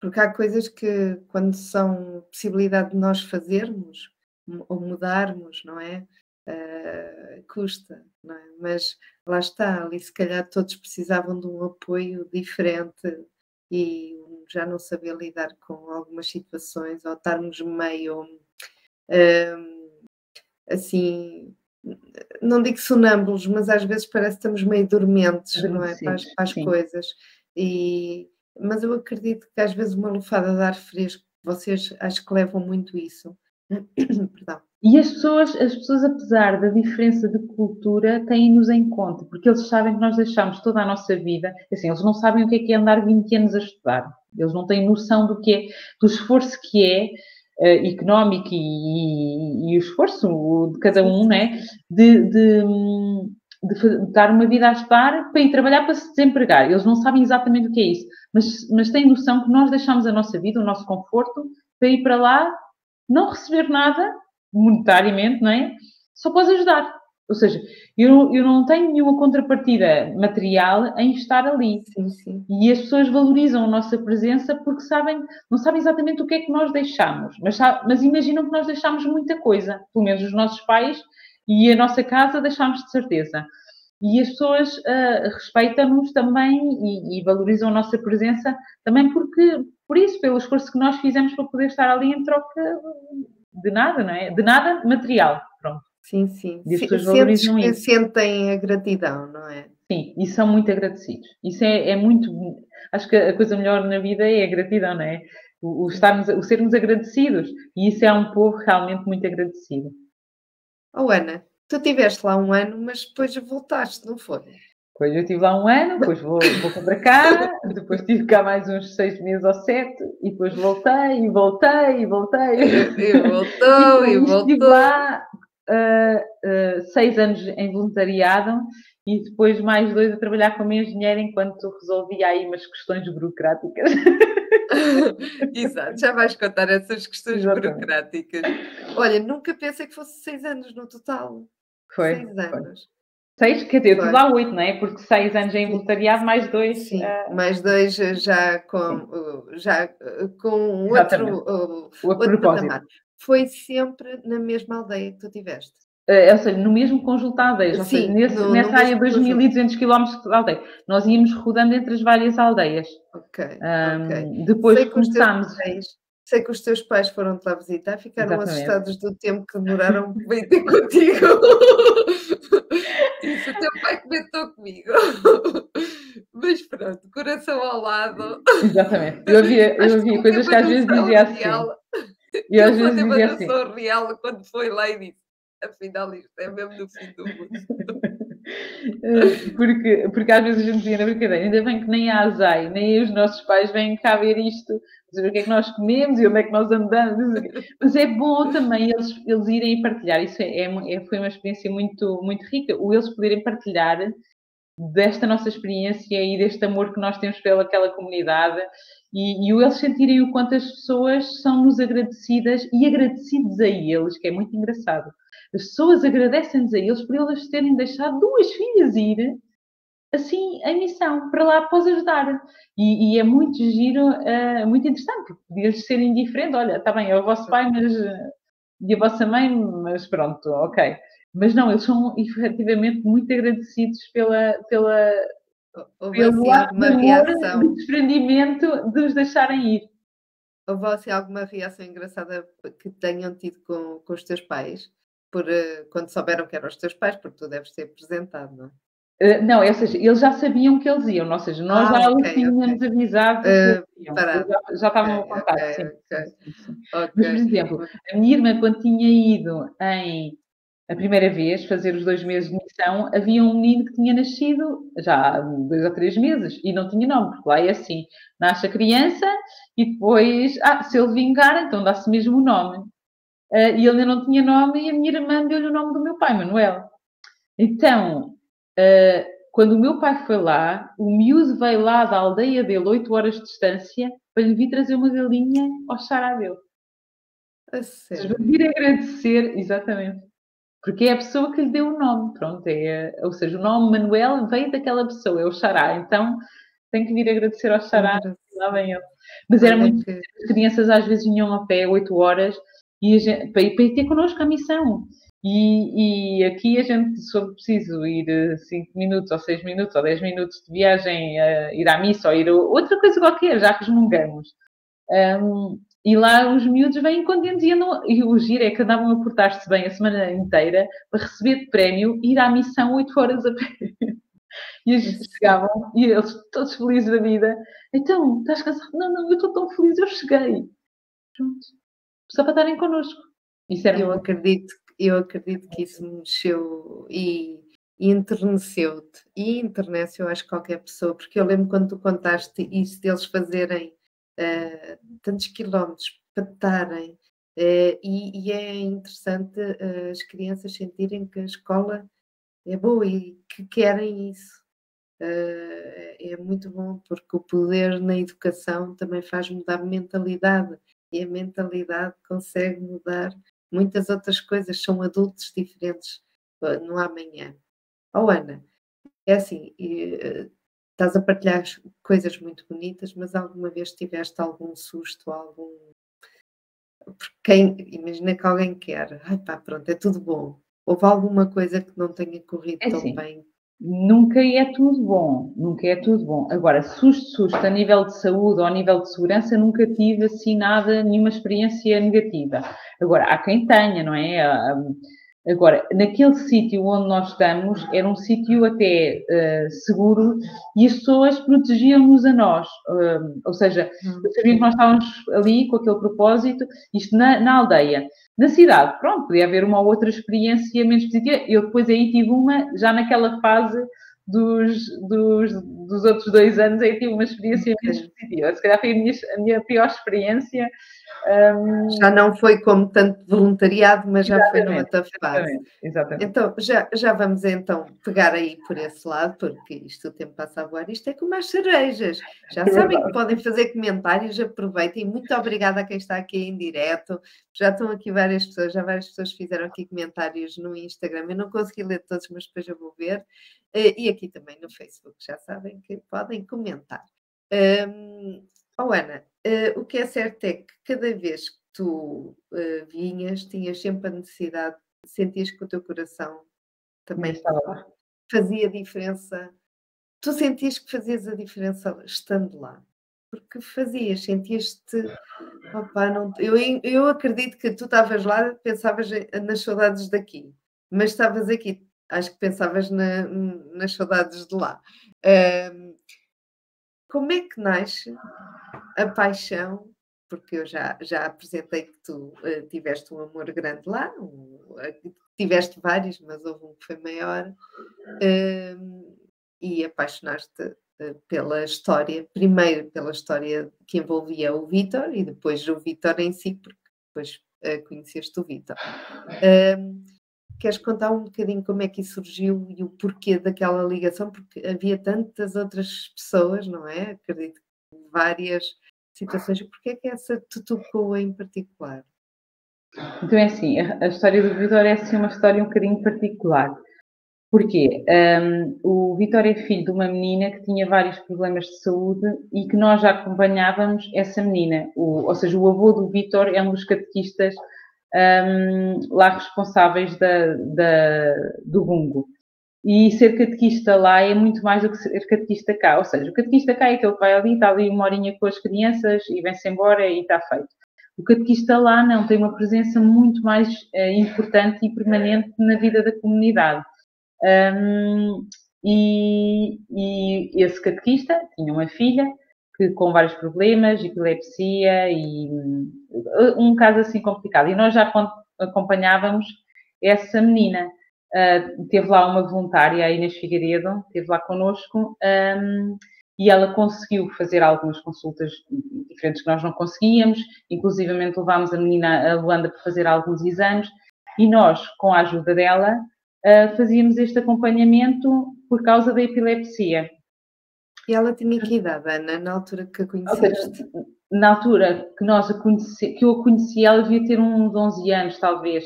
porque há coisas que, quando são possibilidade de nós fazermos ou mudarmos, não é? Uh, custa, não é? Mas lá está, ali se calhar todos precisavam de um apoio diferente e já não saber lidar com algumas situações ou estarmos meio uh, assim, não digo sonâmbulos, mas às vezes parece que estamos meio dormentes, não é? Para as, para as coisas. E, mas eu acredito que às vezes uma lufada de ar fresco, vocês acho que levam muito isso. E as pessoas, as pessoas, apesar da diferença de cultura, têm-nos em conta, porque eles sabem que nós deixamos toda a nossa vida, assim, eles não sabem o que é, que é andar 20 anos a estudar, eles não têm noção do que é, do esforço que é uh, económico e, e, e, o esforço de cada um, né, de, de, de, dar uma vida a estudar para ir trabalhar para se desempregar. Eles não sabem exatamente o que é isso, mas, mas têm noção que nós deixamos a nossa vida, o nosso conforto, para ir para lá, não receber nada monetariamente, não é? Só pode ajudar. Ou seja, eu, eu não tenho nenhuma contrapartida material em estar ali. Sim, sim. E as pessoas valorizam a nossa presença porque sabem, não sabem exatamente o que é que nós deixamos, mas, mas imaginam que nós deixamos muita coisa. Pelo menos os nossos pais e a nossa casa deixamos de certeza. E as pessoas uh, respeitam-nos também e, e, valorizam a nossa presença também porque, por isso, pelo esforço que nós fizemos para poder estar ali em troca de nada, não é? De nada material, pronto. Sim, sim. E as pessoas valorizam isso. sentem a gratidão, não é? Sim, e são muito agradecidos. Isso é, é muito. Acho que a coisa melhor na vida é a gratidão, não é? O, o, estarmos, o sermos agradecidos. E isso é um povo realmente muito agradecido. Oh, Ana, tu estiveste lá um ano, mas depois voltaste, não foi? Depois eu estive lá um ano, depois vou, vou para cá, depois estive cá mais uns seis meses ou sete, e depois voltei, e voltei, e voltei. E voltou, e, e voltou. Estive lá uh, uh, seis anos em voluntariado e depois mais dois a trabalhar como engenheiro enquanto resolvia aí umas questões burocráticas. Exato, já vais contar essas questões Exatamente. burocráticas. Olha, nunca pensei que fosse seis anos no total. Foi. Seis anos. Seis, quer dizer, tudo lá oito, não é? Porque seis anos em voluntariado, mais dois. Sim, uh... mais dois já com, já com outro, uh, outro patamar. Foi sempre na mesma aldeia que tu tiveste? Uh, ou seja, no mesmo conjunto de aldeias, ou seja, nesse, no, nessa no área 2.200 km de aldeia. Nós íamos rodando entre as várias aldeias. Ok. Um, okay. Depois Sei começámos. sei que os teus pais foram-te lá visitar, ficaram Exatamente. assustados do tempo que demoraram para ter contigo. Isso o teu pai comentou comigo. Mas pronto, coração ao lado. Exatamente. Eu havia, eu havia coisas que às vezes dizia assim. E às vezes dizia assim. real quando foi lá e disse, afinal isto é mesmo no fim do mundo. porque, porque às vezes a gente dizia na brincadeira, ainda bem que nem a Azai, nem os nossos pais vêm cá ver isto, dizer o que é que nós comemos e onde é que nós andamos. Mas é bom também eles, eles irem partilhar, isso é, é, foi uma experiência muito, muito rica, o eles poderem partilhar desta nossa experiência e deste amor que nós temos pelaquela comunidade e, e eles sentirem o quanto as pessoas são-nos agradecidas e agradecidos a eles, que é muito engraçado. As pessoas agradecem-nos a eles por eles terem deixado duas filhas ir assim em missão para lá após ajudar. E, e é muito giro, uh, muito interessante, porque podia-lhes ser indiferente. Olha, está bem, é o vosso pai, mas e a vossa mãe, mas pronto, ok. Mas não, eles são efetivamente muito agradecidos pela, pela, Houve pelo assim, alguma reação? De desprendimento de os deixarem ir. Houve assim, alguma reação engraçada que tenham tido com, com os teus pais? Por, uh, quando souberam que eram os teus pais, porque tu deves ter apresentado, não é? Uh, não, ou seja, eles já sabiam que eles iam, ou seja, nós ah, já okay, tínhamos okay. avisado uh, já, já, estavam okay, a contar, okay, sim. Mas, por exemplo, a minha irmã, quando tinha ido em a primeira vez, fazer os dois meses de missão, havia um menino que tinha nascido já há dois ou três meses e não tinha nome, porque lá é assim: nasce a criança e depois, ah, se ele vingar, então dá-se mesmo o nome. Uh, e ele ainda não tinha nome e a minha irmã deu-lhe o nome do meu pai, Manuel. Então, uh, quando o meu pai foi lá, o miúdo veio lá da aldeia dele, oito horas de distância, para lhe vir trazer uma galinha ao xará dele. A sério? Vir agradecer, exatamente. Porque é a pessoa que lhe deu o nome, pronto, é, ou seja, o nome Manuel veio daquela pessoa, é o Xará, então tem que vir agradecer ao Xará, lá vem ele. Mas era muito, as crianças às vezes vinham a pé, 8 horas, e gente, para, ir, para ir ter connosco a missão. E, e, aqui a gente, se for preciso ir 5 minutos, ou 6 minutos, ou 10 minutos de viagem, uh, ir à missa, ou ir a outra coisa qualquer, já resmungamos. Um, e lá os miúdos vêm contentes e, andam, e o giro é que andavam a portar-se bem a semana inteira para receber de prémio ir à missão 8 horas a pé. E eles chegavam e eles todos felizes da vida. Então, estás cansado? Não, não, eu estou tão feliz, eu cheguei. Pronto. Só para estarem connosco. Isso era eu, acredito, eu acredito que isso mexeu e, e enterneceu-te. E enternece, eu acho, qualquer pessoa, porque eu lembro quando tu contaste isso deles fazerem uh, tantos quilómetros para estarem. Uh, e, e, é interessante uh, as crianças sentirem que a escola é boa e que querem isso. é muito bom porque o poder na educação também faz mudar mentalidade e a mentalidade consegue mudar muitas outras coisas. São adultos diferentes no amanhã. Oh, Ana, é assim, estás a partilhar coisas muito bonitas, mas alguma vez tiveste algum susto, algum. Porque quem, imagina que alguém quer, ai pá, pronto, é tudo bom. Houve alguma coisa que não tenha corrido é tão assim, bem? Nunca é tudo bom, nunca é tudo bom. Agora, susto, susto, a nível de saúde ou a nível de segurança, nunca tive assim nada, nenhuma experiência negativa. Agora, há quem tenha, não é? Agora, naquele sítio onde nós estamos, era um sítio até uh, seguro e as pessoas protegiam-nos a nós. Uh, ou seja, hum. sabiam que nós estávamos ali com aquele propósito, isto na, na, aldeia. Na cidade, pronto, podia haver uma outra experiência menos positiva. Eu depois aí tive uma, já naquela fase dos, dos, dos outros dois anos, aí tive uma experiência menos positiva. Se calhar foi a minha, a minha pior experiência um... Já não foi como tanto voluntariado, mas já foi numa fase. Exatamente. Então, já, já vamos então pegar aí por esse lado, porque isto o tempo passa a voar, isto é como as cerejas. Já é sabem que podem fazer comentários, aproveitem. Muito obrigada a quem está aqui em direto. Já estão aqui várias pessoas, já várias pessoas fizeram aqui comentários no Instagram. Eu não consegui ler todos, mas depois eu vou ver. Eh, e aqui também no Facebook, já sabem que podem comentar. Um, oh Ana, Uh, o que é certo é que cada vez que tu uh, vinhas, tinhas sempre a necessidade, sentias que o teu coração também estava fazia diferença. Tu sentias que fazias a diferença estando lá? porque fazias, sentias-te. Opa, não, eu, eu acredito que tu estavas lá, pensavas nas saudades daqui, mas estavas aqui, acho que pensavas na, nas saudades de lá. Um, como é que nasce a paixão? Porque eu já, já apresentei que tu uh, tiveste um amor grande lá, um, uh, tiveste vários, mas houve um que foi maior, uh, e apaixonaste eh, pela história, primeiro pela história que envolvia o Vitor e depois o Vitor em si, porque depois uh, conheceste o Vitor. Uh, queres contar um bocadinho como é que isso surgiu e o porquê daquela ligação? Porque havia tantas outras pessoas, não é? Acredito que várias situações. Porquê é que essa te tocou em particular? Então é assim, a, história do Vitor é assim uma história um bocadinho particular. Porquê? Um, o Vitor é filho de uma menina que tinha vários problemas de saúde e que nós já acompanhávamos essa menina. O, ou seja, o avô do Vitor é um dos catequistas um, lá responsáveis da, da, do bungo. E ser catequista lá é muito mais do que ser catequista cá. Ou seja, o catequista cá é aquele que vai ali, está ali uma horinha com as crianças e vem-se embora e está feito. O catequista lá não, tem uma presença muito mais uh, importante e permanente na vida da comunidade. Um, e, e, esse catequista tinha uma filha que com vários problemas, epilepsia e um caso assim complicado. E nós já acompanhávamos essa menina. Uh, teve lá uma voluntária, a Inês Figueiredo, esteve lá connosco um, e ela conseguiu fazer algumas consultas diferentes que nós não conseguíamos, inclusivamente levámos a menina, a Luanda, para fazer alguns exames e nós, com a ajuda dela, uh, fazíamos este acompanhamento por causa da epilepsia. E ela tinha que idade, Ana, na altura que a conheceste? Na altura que, nós a conheci, que eu a conheci, ela devia ter uns 11 anos, talvez.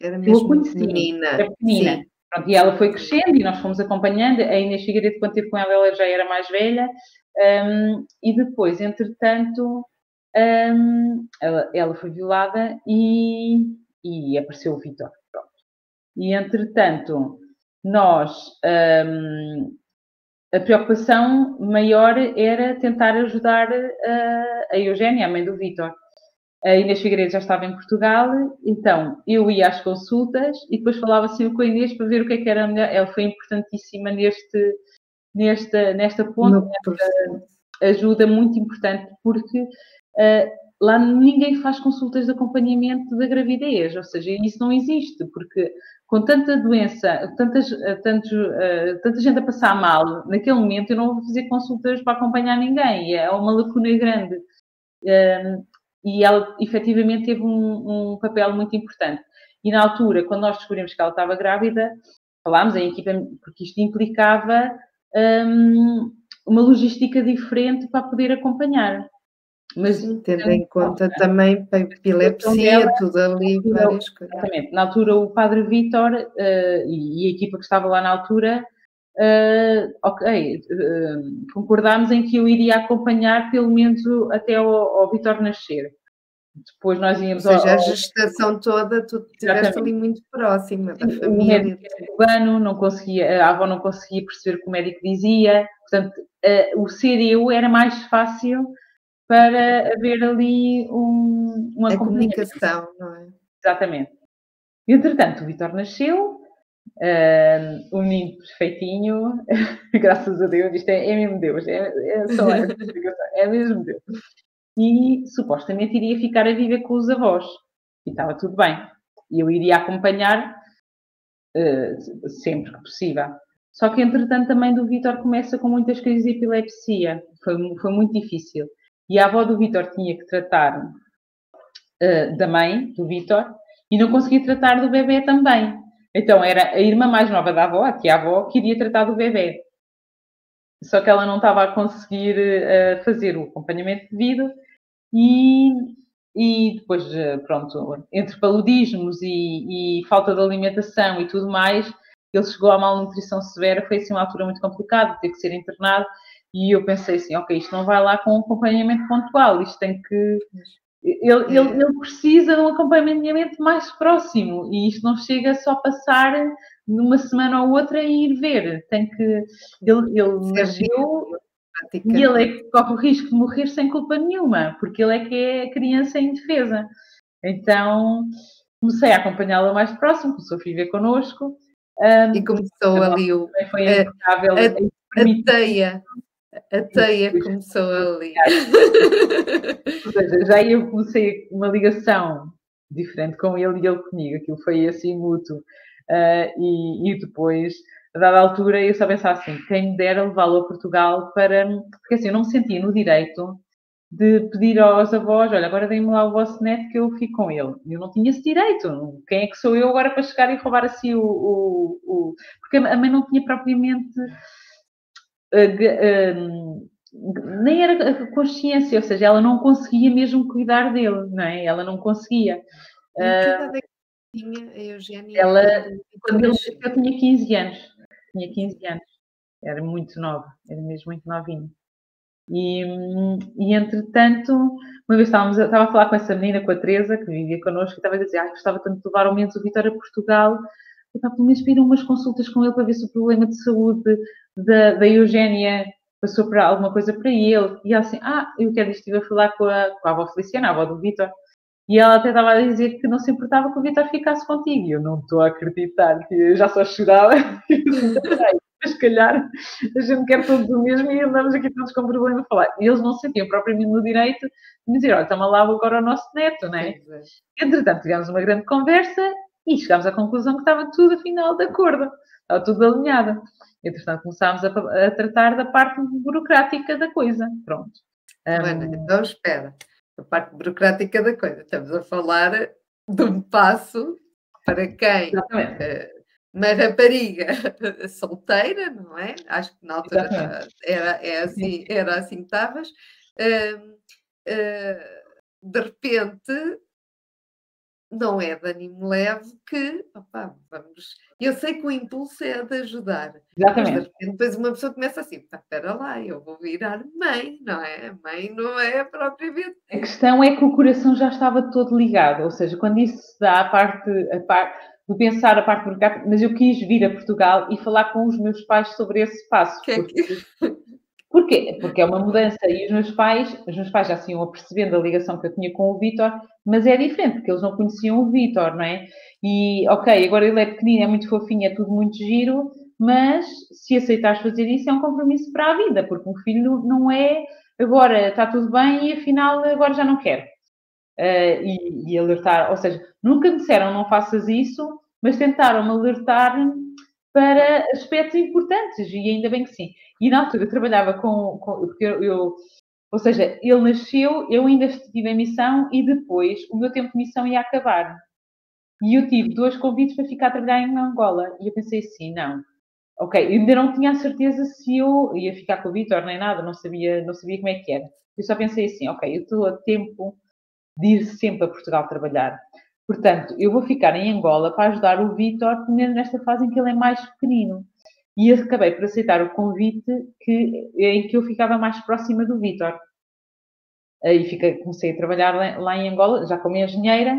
Era mesmo menina. Era pequenina. Pronto, e ela foi crescendo e nós fomos acompanhando. A Inês Figueiredo, quando esteve com ela, ela já era mais velha. Um, e depois, entretanto, um, ela, ela, foi violada e, e apareceu o Vitor. E, entretanto, nós. Um, a preocupação maior era tentar ajudar a, a Eugénia, a mãe do Vitor. A Inês Figueiredo já estava em Portugal, então eu ia às consultas e depois falava sempre com a Inês para ver o que é que era melhor. Ela foi importantíssima neste, nesta, nesta ponta, nesta ajuda muito importante, porque uh, lá ninguém faz consultas de acompanhamento da gravidez, ou seja, isso não existe, porque com tanta doença, tantas, tantos, uh, tanta gente a passar mal, naquele momento eu não vou fazer consultas para acompanhar ninguém, é uma lacuna grande. Uh, e ela efetivamente teve um, um, papel muito importante. E na altura, quando nós descobrimos que ela estava grávida, falámos em equipa, porque isto implicava um, uma logística diferente para poder acompanhar. Mas Sim, tendo em conta também para epilepsia, tudo ali, várias coisas. Exatamente. Na altura, o padre Vítor uh, e, e, a equipa que estava lá na altura, uh, ok, uh, concordámos em que eu iria acompanhar pelo menos até ao, ao Vítor nascer. Depois nós íamos Ou seja, ao, a gestação toda, tu estiveste ali muito próxima da família. O ano, não conseguia, a avó não conseguia perceber o que o médico dizia, portanto, o ser eu era mais fácil para haver ali um, uma a comunicação, não é? Exatamente. Entretanto, o Vitor nasceu, uh, um menino perfeitinho, graças a Deus, isto é, é mesmo Deus, é, é só é mesmo Deus. E supostamente iria ficar a viver com os avós. E estava tudo bem. E eu iria acompanhar uh, sempre que possível. Só que, entretanto, também do Vitor começa com muitas crises de epilepsia. Foi, foi muito difícil. E a avó do Vitor tinha que tratar uh, da mãe do Vitor e não conseguia tratar do bebê também. Então era a irmã mais nova da avó, a tia-avó, que iria tratar do bebê. Só que ela não estava a conseguir uh, fazer o acompanhamento devido e, e depois, uh, pronto, entre paludismos e, e, falta de alimentação e tudo mais, ele chegou à malnutrição severa, foi assim uma altura muito complicada, teve que ser internado e eu pensei assim, ok, isto não vai lá com um acompanhamento pontual, isto tem que. Ele, ele, ele precisa de um acompanhamento mais próximo e isto não chega só a passar numa semana ou outra e ir ver. Tem que. Ele, ele nasceu. e ele é que corre o risco de morrer sem culpa nenhuma, porque ele é que é criança indefesa. Então comecei a acompanhá-la mais próximo, começou a viver connosco. Um, e começou ali o. Foi a, a, a teia. A teia começou ali. Ou seja, já eu comecei uma ligação diferente com ele e ele comigo. Aquilo foi assim mútuo. Uh, e, e, depois, a dada altura, eu só pensava assim: quem me dera levá-lo a Portugal para. Porque assim, eu não me sentia no direito de pedir aos avós: olha, agora deem-me lá o vosso neto que eu fico com ele. Eu não tinha esse direito. Quem é que sou eu agora para chegar e roubar assim o. o, o... Porque a mãe não tinha propriamente. Nem era consciência, ou seja, ela não conseguia mesmo cuidar dele, não é? Ela não conseguia. Idade é tinha a Eugénia? Ela, quando ele eu tinha 15 anos. Tinha 15 anos. Era muito nova, era mesmo muito novinha. E, e entretanto, uma vez estávamos, estava a falar com essa menina, com a Teresa, que vivia connosco, e estava a dizer, ah, gostava tanto de levar ao menos o Vitória a Portugal, e para pelo menos pedir umas consultas com ele para ver se o problema de saúde da, da Eugénia passou para alguma coisa para ele. E ela assim, ah, eu quero estive a falar com a, com a avó Feliciana, a avó do Vitor, e ela até estava a dizer que não se importava que o Vitor ficasse contigo. E eu não estou a acreditar, que eu já só chorava. Mas, se calhar, a gente quer todos o mesmo e andamos aqui todos com problema a falar. E eles não se sentiam propriamente no direito de dizer, olha, estamos lá agora o nosso neto, não é? é? Entretanto, tivemos uma grande conversa e chegámos à conclusão que estava tudo, afinal, de acordo. Estava tudo alinhado. Entretanto, começámos a, a tratar da parte burocrática da coisa. Pronto. Bueno, um... então espera. A parte burocrática da coisa. Estamos a falar de um passo para quem uh, uma rapariga solteira, não é? Acho que na altura era, é assim, era assim que estavas. Uh, uh, de repente não é de ânimo leve que, opa, vamos. Eu sei que o impulso é de ajudar. Exatamente. Mas de repente, depois uma pessoa começa assim: pá, espera lá, eu vou virar mãe, não é? Mãe não é propriamente. A questão é que o coração já estava todo ligado, ou seja, quando isso se dá a parte, a parte de pensar a parte burocrática, mas eu quis vir a Portugal e falar com os meus pais sobre esse passo. Que é que... Porquê? Porque é uma mudança e os meus pais, os meus pais já se iam apercebendo a ligação que eu tinha com o Vitor, mas é diferente, porque eles não conheciam o Vitor, não é? E, ok, agora ele é pequenino, é muito fofinho, é tudo muito giro, mas se aceitares fazer isso é um compromisso para a vida, porque um filho não é agora está tudo bem e afinal agora já não quero. Uh, e, e, alertar, ou seja, nunca me disseram não faças isso, mas tentaram-me alertar para aspectos importantes, e ainda bem que sim. E na altura eu trabalhava com, com porque eu, eu, ou seja, ele nasceu, eu ainda estive em missão e depois o meu tempo de missão ia acabar. E eu tive dois convites para ficar a trabalhar em Angola. E eu pensei assim, não. Ok, eu ainda não tinha a certeza se eu ia ficar com o Vitor nem nada, não sabia, não sabia como é que era. Eu só pensei assim, ok, eu estou a tempo de ir sempre a Portugal trabalhar. Portanto, eu vou ficar em Angola para ajudar o Vitor, primeiro nesta fase em que ele é mais pequenino. E acabei por aceitar o convite que, em que eu ficava mais próxima do Vitor. Aí fiquei, comecei a trabalhar lá, lá em Angola, já como engenheira,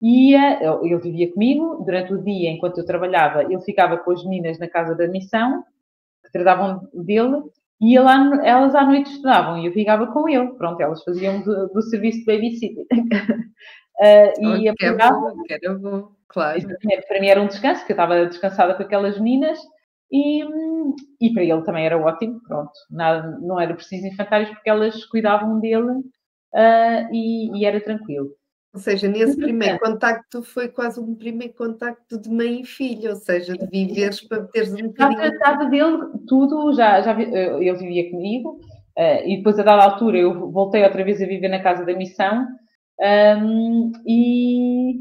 e ele vivia comigo. Durante o dia, enquanto eu trabalhava, ele ficava com as meninas na casa da missão, que tratavam dele, e lá, elas à noite estudavam e eu ficava com ele. Pronto, elas faziam do, do serviço de babysitting. uh, e que era bom, que era bom, claro. Para mim era um descanso, porque eu estava descansada com aquelas meninas e, e para ele também era ótimo, pronto. Nada, não era preciso infantários porque elas cuidavam dele uh, e, e, era tranquilo. Ou seja, nesse primeiro contacto foi quase um primeiro contacto de mãe e filho, ou seja, de viveres para teres um bocadinho... Já tratava dele tudo, já, já ele vivia comigo uh, e depois a dada altura eu voltei outra vez a viver na casa da missão um, e,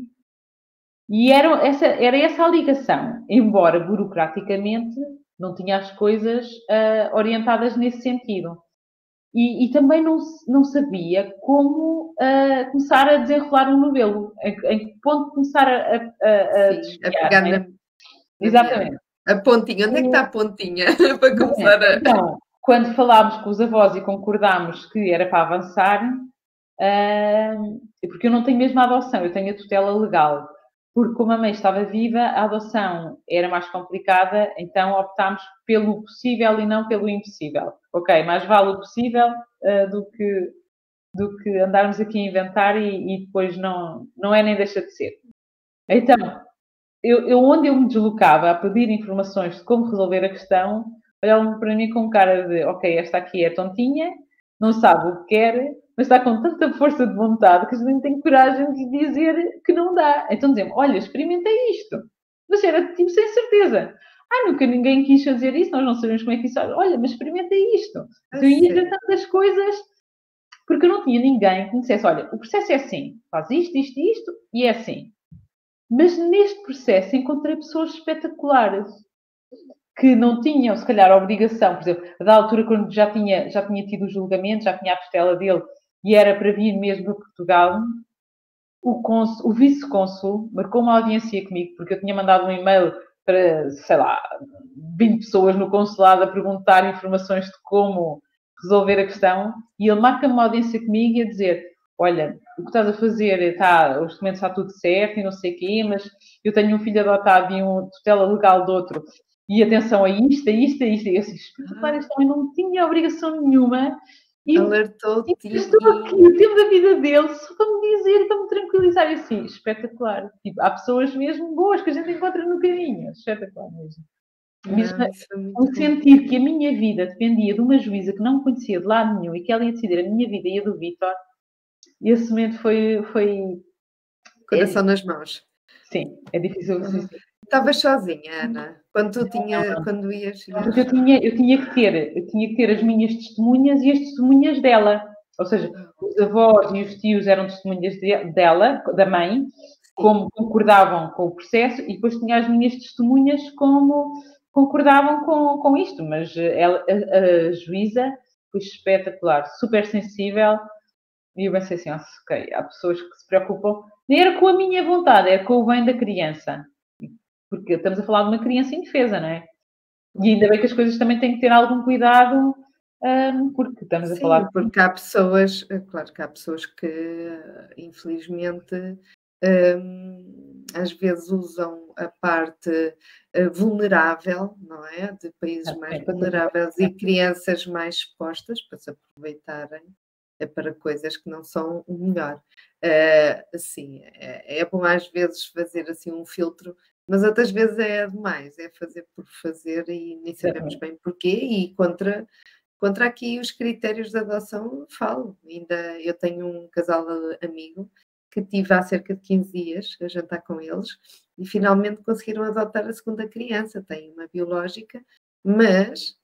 e era essa, era essa a ligação, embora burocraticamente não tinha as coisas uh, orientadas nesse sentido. E, e, também não, não sabia como uh, começar a desenrolar um novelo, em, em que ponto começar a, a, a, Sim, desviar, a pegar né? na... Exatamente. A pontinha, onde é que está a pontinha para começar a. Então, quando falámos com os avós e concordámos que era para avançar, uh, porque eu não tenho mesmo a adoção, eu tenho a tutela legal. Porque como a mãe estava viva, a adoção era mais complicada, então optámos pelo possível e não pelo impossível. Ok, mais vale o possível uh, do, que, do que andarmos aqui a inventar e, e, depois não, não é nem deixa de ser. Então, eu, eu, onde eu me deslocava a pedir informações de como resolver a questão, olhavam para mim com cara de, ok, esta aqui é tontinha, não sabe o que quer, mas está com tanta força de vontade que a gente tem coragem de dizer que não dá. Então dizemos, olha, experimentei isto. Mas era tipo sem certeza. Ah, nunca ninguém quis fazer isso, nós não sabemos como é que isso. Olha, mas experimentei isto. Ah, então ia dizer tantas coisas porque eu não tinha ninguém que me dissesse, olha, o processo é assim, faz isto, isto e isto, e é assim. Mas neste processo encontrei pessoas espetaculares que não tinham, se calhar, a obrigação, por exemplo, da altura quando já tinha, já tinha tido o julgamento, já tinha a costela dele e era para vir mesmo a Portugal, o, o vice-cônsul marcou uma audiência comigo, porque eu tinha mandado um e-mail para, sei lá, 20 pessoas no consulado a perguntar informações de como resolver a questão, e ele marca uma audiência comigo e a dizer, olha, o que estás a fazer, está, os documentos está tudo certo e não sei o quê, mas eu tenho um filho adotado e uma tutela legal de outro, e atenção a isto, a isto, a isto, e eu assim, espetacular, este homem não tinha obrigação nenhuma e alertou-te. Estou aqui o tempo da vida dele só para me dizer, para me tranquilizar. E assim, espetacular. Tipo, há pessoas mesmo boas que a gente encontra no caminho. Espetacular mesmo. Mesmo ah, o sentir que a minha vida dependia de uma juíza que não conhecia de lado nenhum e que ela ia decidir a minha vida e a do Vitor, esse momento foi. foi Coração é, nas mãos. Sim, é difícil. Uhum. Estavas sozinha, Ana, quando tu tinha, quando ias. Porque eu tinha, eu tinha que ter, eu tinha que ter as minhas testemunhas e as testemunhas dela. Ou seja, os avós e os tios eram testemunhas de, dela, da mãe, como concordavam com o processo, e depois tinha as minhas testemunhas como concordavam com, com isto. Mas ela, a, a juíza foi espetacular, super sensível, e eu pensei assim, ok, há pessoas que se preocupam, nem era com a minha vontade, era com o bem da criança porque estamos a falar de uma criança indefesa, não é? E ainda bem que as coisas também têm que ter algum cuidado, um, porque estamos a Sim, falar. Porque há pessoas, eh, claro que há pessoas que, infelizmente, um, às vezes usam a parte uh, vulnerável, não é? De países mais vulneráveis e crianças mais expostas para se aproveitarem eh, para coisas que não são o melhor. Uh, sim, é, é, bom às vezes fazer assim um filtro mas outras vezes é demais, é fazer por fazer e nem sabemos bem porquê e contra, contra aqui os critérios de adoção falo. Ainda eu tenho um casal amigo que tive há cerca de 15 dias a jantar com eles e finalmente conseguiram adotar a segunda criança. Tem uma biológica, mas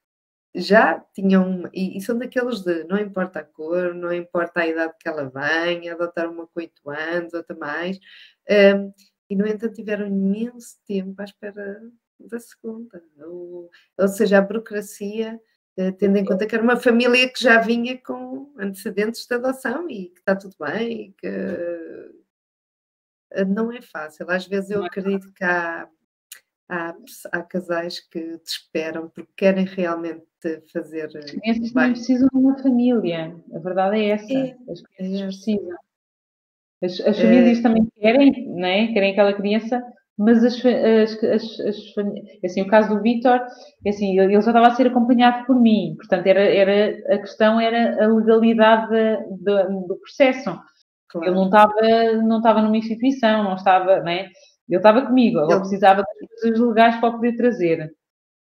já tinham, e, e, são daqueles de não importa a cor, não importa a idade que ela vem, adotar uma com 8 anos, outra mais. Um, e, no entanto, tiveram imenso tempo à espera da segunda. Ou, ou seja, a burocracia, eh, tendo em conta que era uma família que já vinha com antecedentes de adoção e que está tudo bem, e que eh, não é fácil. Às vezes eu é acredito que há, há, há casais que te esperam porque querem realmente fazer. As crianças também precisam de uma família, a verdade é essa. É, As crianças é precisam. As, as famílias é... também querem, né? querem aquela criança, mas as, as, as, as assim, o caso do Vitor, assim, ele já estava a ser acompanhado por mim, portanto, era, era, a questão era a legalidade do, do processo. Claro. Ele não estava, não estava numa instituição, não estava, né? Ele estava comigo, ele precisava de coisas legais para poder trazer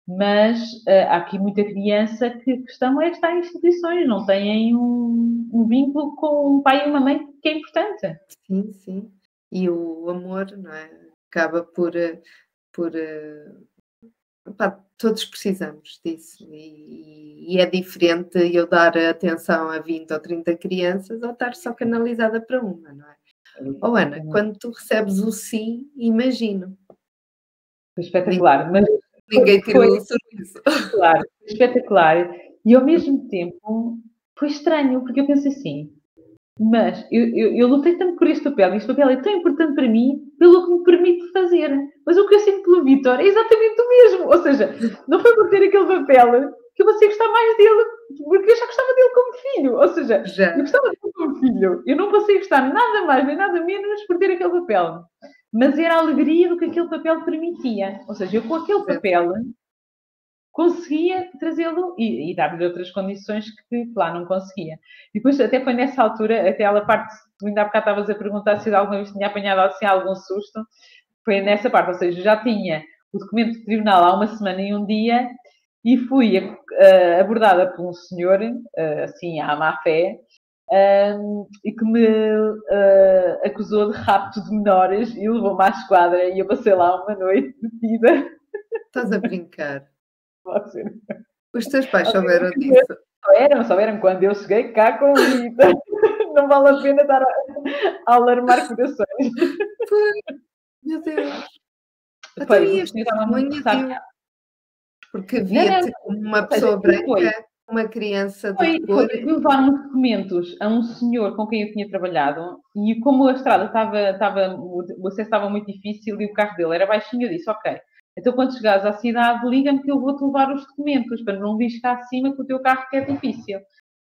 mas uh, há aqui muita criança que a questão é estar em instituições, não têm um, um, vínculo com um pai e uma mãe que é importante. Sim, sim. E o amor, não é? Acaba por. Eh, por uh, todos precisamos disso. E, e, é diferente eu dar atenção a 20 ou 30 crianças ou estar só canalizada para uma, não é? Oh, Ana, quando tu recebes o sim, imagino. Espetacular, mas Ninguém tirou foi, o sorriso. Claro, espetacular. E ao mesmo tempo foi estranho, porque eu pensei assim, mas eu, eu, eu, lutei tanto por este papel, e este papel é tão importante para mim, pelo que me permite fazer. Mas o que eu sinto pelo Vitor é exatamente o mesmo. Ou seja, não foi por ter aquele papel que eu passei a gostar mais dele, porque eu já gostava dele como filho. Ou seja, já. eu gostava dele como filho. Eu não passei a gostar nada mais nem nada menos por ter aquele papel. mas era a alegria do que aquele papel permitia. Ou seja, eu com aquele papel conseguia trazê-lo e, e dar-lhe outras condições que, lá não conseguia. E depois, até foi nessa altura, até ela parte, ainda há bocado estavas a perguntar se alguma vez tinha apanhado assim algum susto, foi nessa parte, ou seja, já tinha o documento de tribunal há uma semana e um dia e fui uh, abordada por um senhor, uh, assim, à má fé, um, e que me uh, acusou de rapto de menores e levou-me à esquadra e eu passei lá uma noite detida. Estás a brincar? Ser. Os teus pais souberam disso? Souberam, souberam quando eu cheguei cá com vida. Não vale a pena estar a, a alarmar corações. Meu Deus. Até então, este testemunho Porque como uma pessoa branca uma criança de foi, cor. Foi, levaram uns documentos a um senhor com quem eu tinha trabalhado e como a estrada estava, estava, o acesso estava muito difícil e o carro dele era baixinho, eu disse, ok, então quando chegares à cidade, liga-me que eu vou-te levar os documentos para não vir cá acima com o teu carro que é difícil.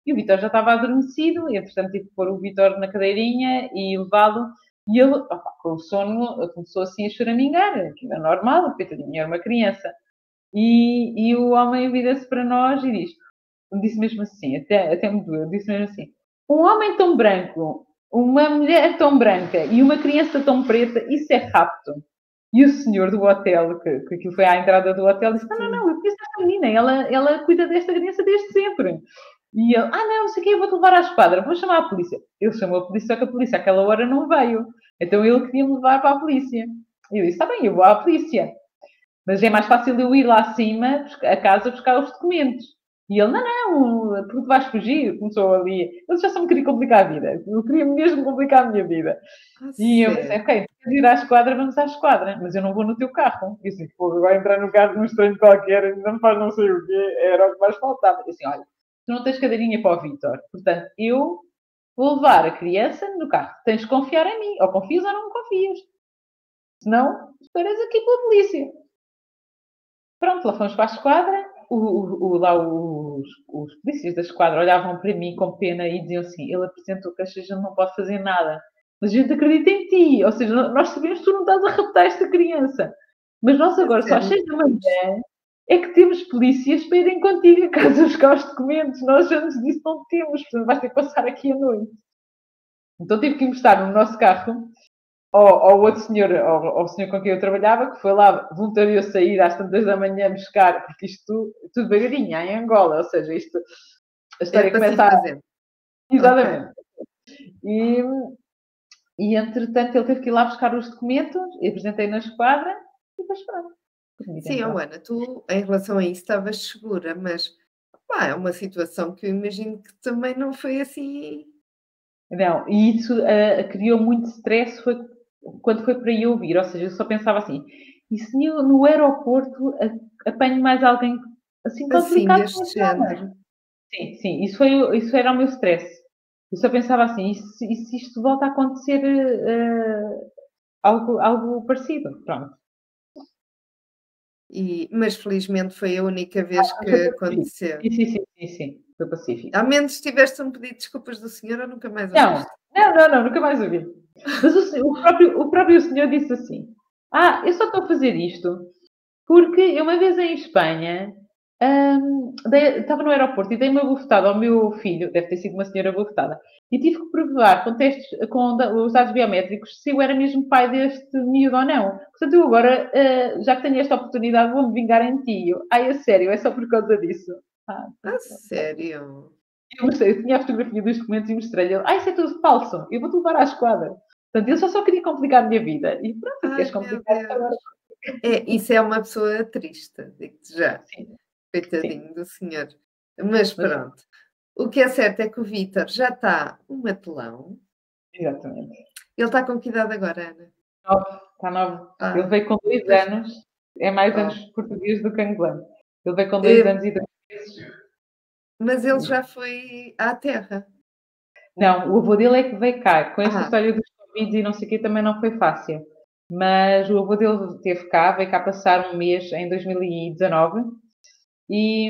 E o Vitor já estava adormecido, e entretanto tive que pôr o Vitor na cadeirinha e levá-lo. E ele, opa, com o sono, começou assim a choramingar, aquilo é normal, porque era uma criança. E, e o homem vira-se para nós e diz: disse mesmo assim, até, até me doeu, disse mesmo assim: um homem tão branco, uma mulher tão branca e uma criança tão preta, isso é rapto. E o senhor do hotel, que, que aquilo foi à entrada do hotel, disse: Não, não, não, eu conheço esta menina, ela, ela cuida desta criança desde sempre. E ele: Ah, não, não sei o que, eu vou-te levar à esquadra, vou chamar a polícia. Ele chamou a polícia, só que a polícia àquela hora não veio. Então ele queria me levar para a polícia. E eu disse: Está bem, eu vou à polícia. Mas é mais fácil eu ir lá acima, a casa, buscar os documentos. E ele, não, não, porque vais fugir, começou ali. Ele já só me queria complicar a vida. Eu queria mesmo complicar a minha vida. Ah, e eu pensei, ok, queres ir à esquadra, vamos à esquadra, mas eu não vou no teu carro. E assim, pô, agora entrar no carro de um estranho qualquer, não faz não sei o quê, era o que mais faltava. E assim, olha, tu não tens cadeirinha para o Vitor, portanto, eu vou levar a criança no carro. Tens de confiar em mim, ou confias ou não me confias. Senão, esperas aqui pela polícia. Pronto, lá fomos para a esquadra o, o, lá os, os polícias da esquadra olhavam para mim com pena e diziam assim: ele apresentou que a gente não pode fazer nada, mas a gente acredita em ti. Ou seja, nós sabemos que tu não estás a raptar esta criança. Mas nós agora, só às seis da manhã, é que temos polícias para irem contigo a casa buscar os documentos. Nós antes disso não temos, portanto vais ter que passar aqui a noite. Então tive que emprestar no nosso carro ao, ao outro senhor, ao, ao, senhor com quem eu trabalhava, que foi lá, voluntariou sair às tantas da manhã buscar, porque isto tudo, devagarinho, em Angola, ou seja, isto, a história é começa a... Fazer. Exatamente. Okay. E, e, entretanto, ele teve que ir lá buscar os documentos, apresentei na esquadra, e depois pronto. Sim, oh, Ana, tu em relação a isso estavas segura, mas pá, é uma situação que eu imagino que também não foi assim. Não, e isso uh, criou muito stress, foi quando foi para eu ouvir, ou seja, eu só pensava assim, e se no aeroporto apanho mais alguém assim complicado assim, deste género. Sim, sim, isso, foi, isso era o meu stress. Eu só pensava assim, e se, e se isto volta a acontecer uh, algo, algo parecido? Pronto. E, mas felizmente foi a única vez ah, que aconteceu. Sim, sim, sim, sim, foi pacífico. Ao menos tiveste um pedido de desculpas do senhor ou nunca mais Não, não, não, não, nunca mais ouvi. Mas o, o, próprio, o próprio senhor disse assim: Ah, eu só estou a fazer isto porque eu uma vez em Espanha um, dei, estava no aeroporto e dei uma bufetada ao meu filho, deve ter sido uma senhora bufetada, e tive que provar com testes, com os dados biométricos, se eu era mesmo pai deste miúdo ou não. Portanto, eu agora, uh, já que tenho esta oportunidade, vou-me vingar em ti. Eu, Ai, a sério, é só por causa disso. Ah, a sério? Eu mostrei, eu tinha a fotografia dos documentos e mostrei-lhe. Ah, isso é tudo falso. Eu vou-te levar à esquadra. Portanto, ele só, só queria complicar a minha vida. E pronto, Ai, queres complicar agora. É, isso é uma pessoa triste, digo-te já. Sim. Coitadinho Sim. do senhor. Mas pronto. O que é certo é que o Vítor já está um matelão. Exatamente. Ele está com que idade agora, Ana? Nove, está nove. Ah. Ele veio com dois anos, é mais oh. anos português do que angolano. Ele veio com dois eu... anos e dois. Mas ele já foi à Terra. Não, o avô dele é que veio cá. Com esta ah. história dos Covid e não sei o quê também não foi fácil. Mas o avô dele esteve cá, veio cá passar um mês em 2019. E,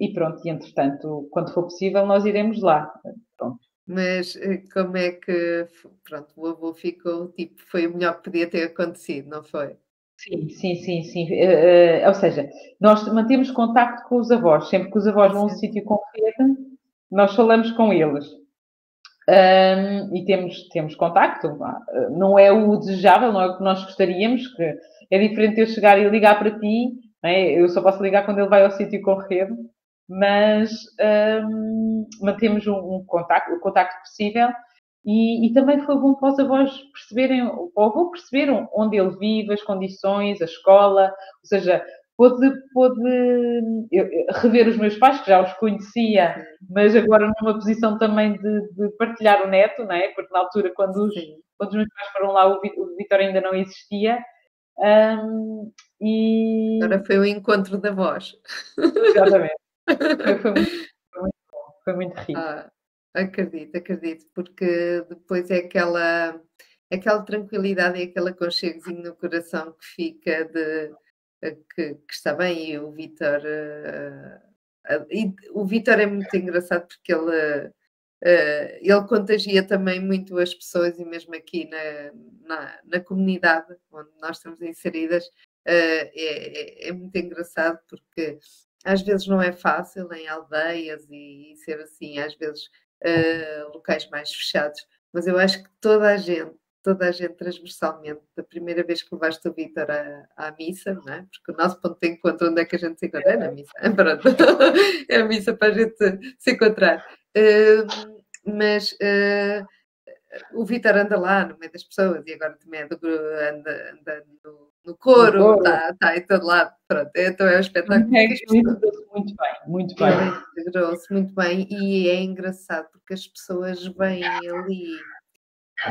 e pronto, e entretanto, quando for possível, nós iremos lá. Pronto. Mas eh, como é que, pronto, o avô ficou, tipo, foi o melhor que podia ter acontecido, não foi? Sim, sim, sim, sim. Uh, uh, ou seja, nós mantemos contacto com os avós. Sempre que os avós vão a um sítio com rede, nós falamos com eles. Um, e temos, temos contacto. Não é o desejável, não é o que nós gostaríamos, que é diferente eu chegar e ligar para ti. É? Eu só posso ligar quando ele vai ao sítio com rede, mas um, mantemos um, um contacto, o contacto possível e, e, também foi bom para os avós perceberem, para o avô perceber onde ele vive, as condições, a escola, ou seja, pôde, pôde rever os meus pais, que já os conhecia, mas agora numa posição também de, de partilhar o neto, não é? Porque na altura, quando os, quando os meus pais foram lá, o, Vitor ainda não existia. Um, e... Agora foi o encontro da voz. Exatamente. Foi, foi, muito, foi, muito, foi muito rico. Ah. Acredito, acredito, porque depois é aquela, aquela tranquilidade e aquele aconchegozinho no coração que fica de eh, que, que está bem e o Vitor uh, e o Vitor é muito engraçado porque ele uh, ele contagia também muito as pessoas e mesmo aqui na, na, na comunidade onde nós estamos inseridas uh, é, é, é, muito engraçado porque às vezes não é fácil em aldeias e, e ser assim, às vezes uh, locais mais fechados, mas eu acho que toda a gente, toda a gente transversalmente, da primeira vez que levaste o Vítor à, à, missa, não é? porque o nosso ponto de encontro, onde é que a gente se encontra? É na missa, pronto, é a missa para a gente se encontrar. Uh, mas uh, o Vítor anda lá no meio das pessoas e agora também é do, anda, anda no, no coro, está tá em todo lado. Pronto, então é um espetáculo. É, integrou-se muito bem, muito bem. Integrou-se muito bem e é engraçado porque as pessoas veem ali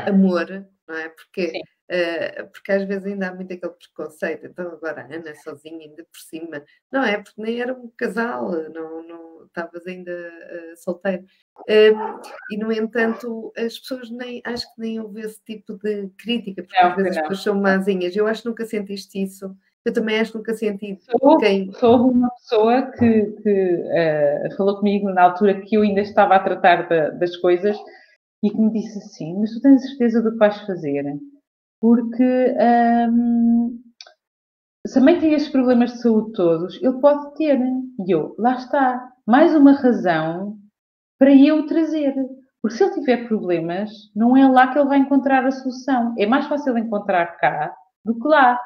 amor, não é? Porque Uh, porque às vezes ainda há muito aquele preconceito, então agora a Ana sozinha, ainda por cima, não é? Porque nem era um casal, não, não estavas ainda uh, solteiro. Uh, e no entanto, as pessoas nem acho que nem houve esse tipo de crítica, porque não, às vezes não. as pessoas são mazinhas. Eu acho que nunca sentiste isso. Eu também acho que nunca senti sou, quem. Sou uma pessoa que, que uh, falou comigo na altura que eu ainda estava a tratar das coisas e que me disse assim: Mas tu tens certeza do que vais fazer? Porque hum, se a mãe tem estes problemas de saúde todos, ele pode ter. E eu, lá está, mais uma razão para eu trazer. Porque se ele tiver problemas, não é lá que ele vai encontrar a solução. É mais fácil encontrar cá do que lá.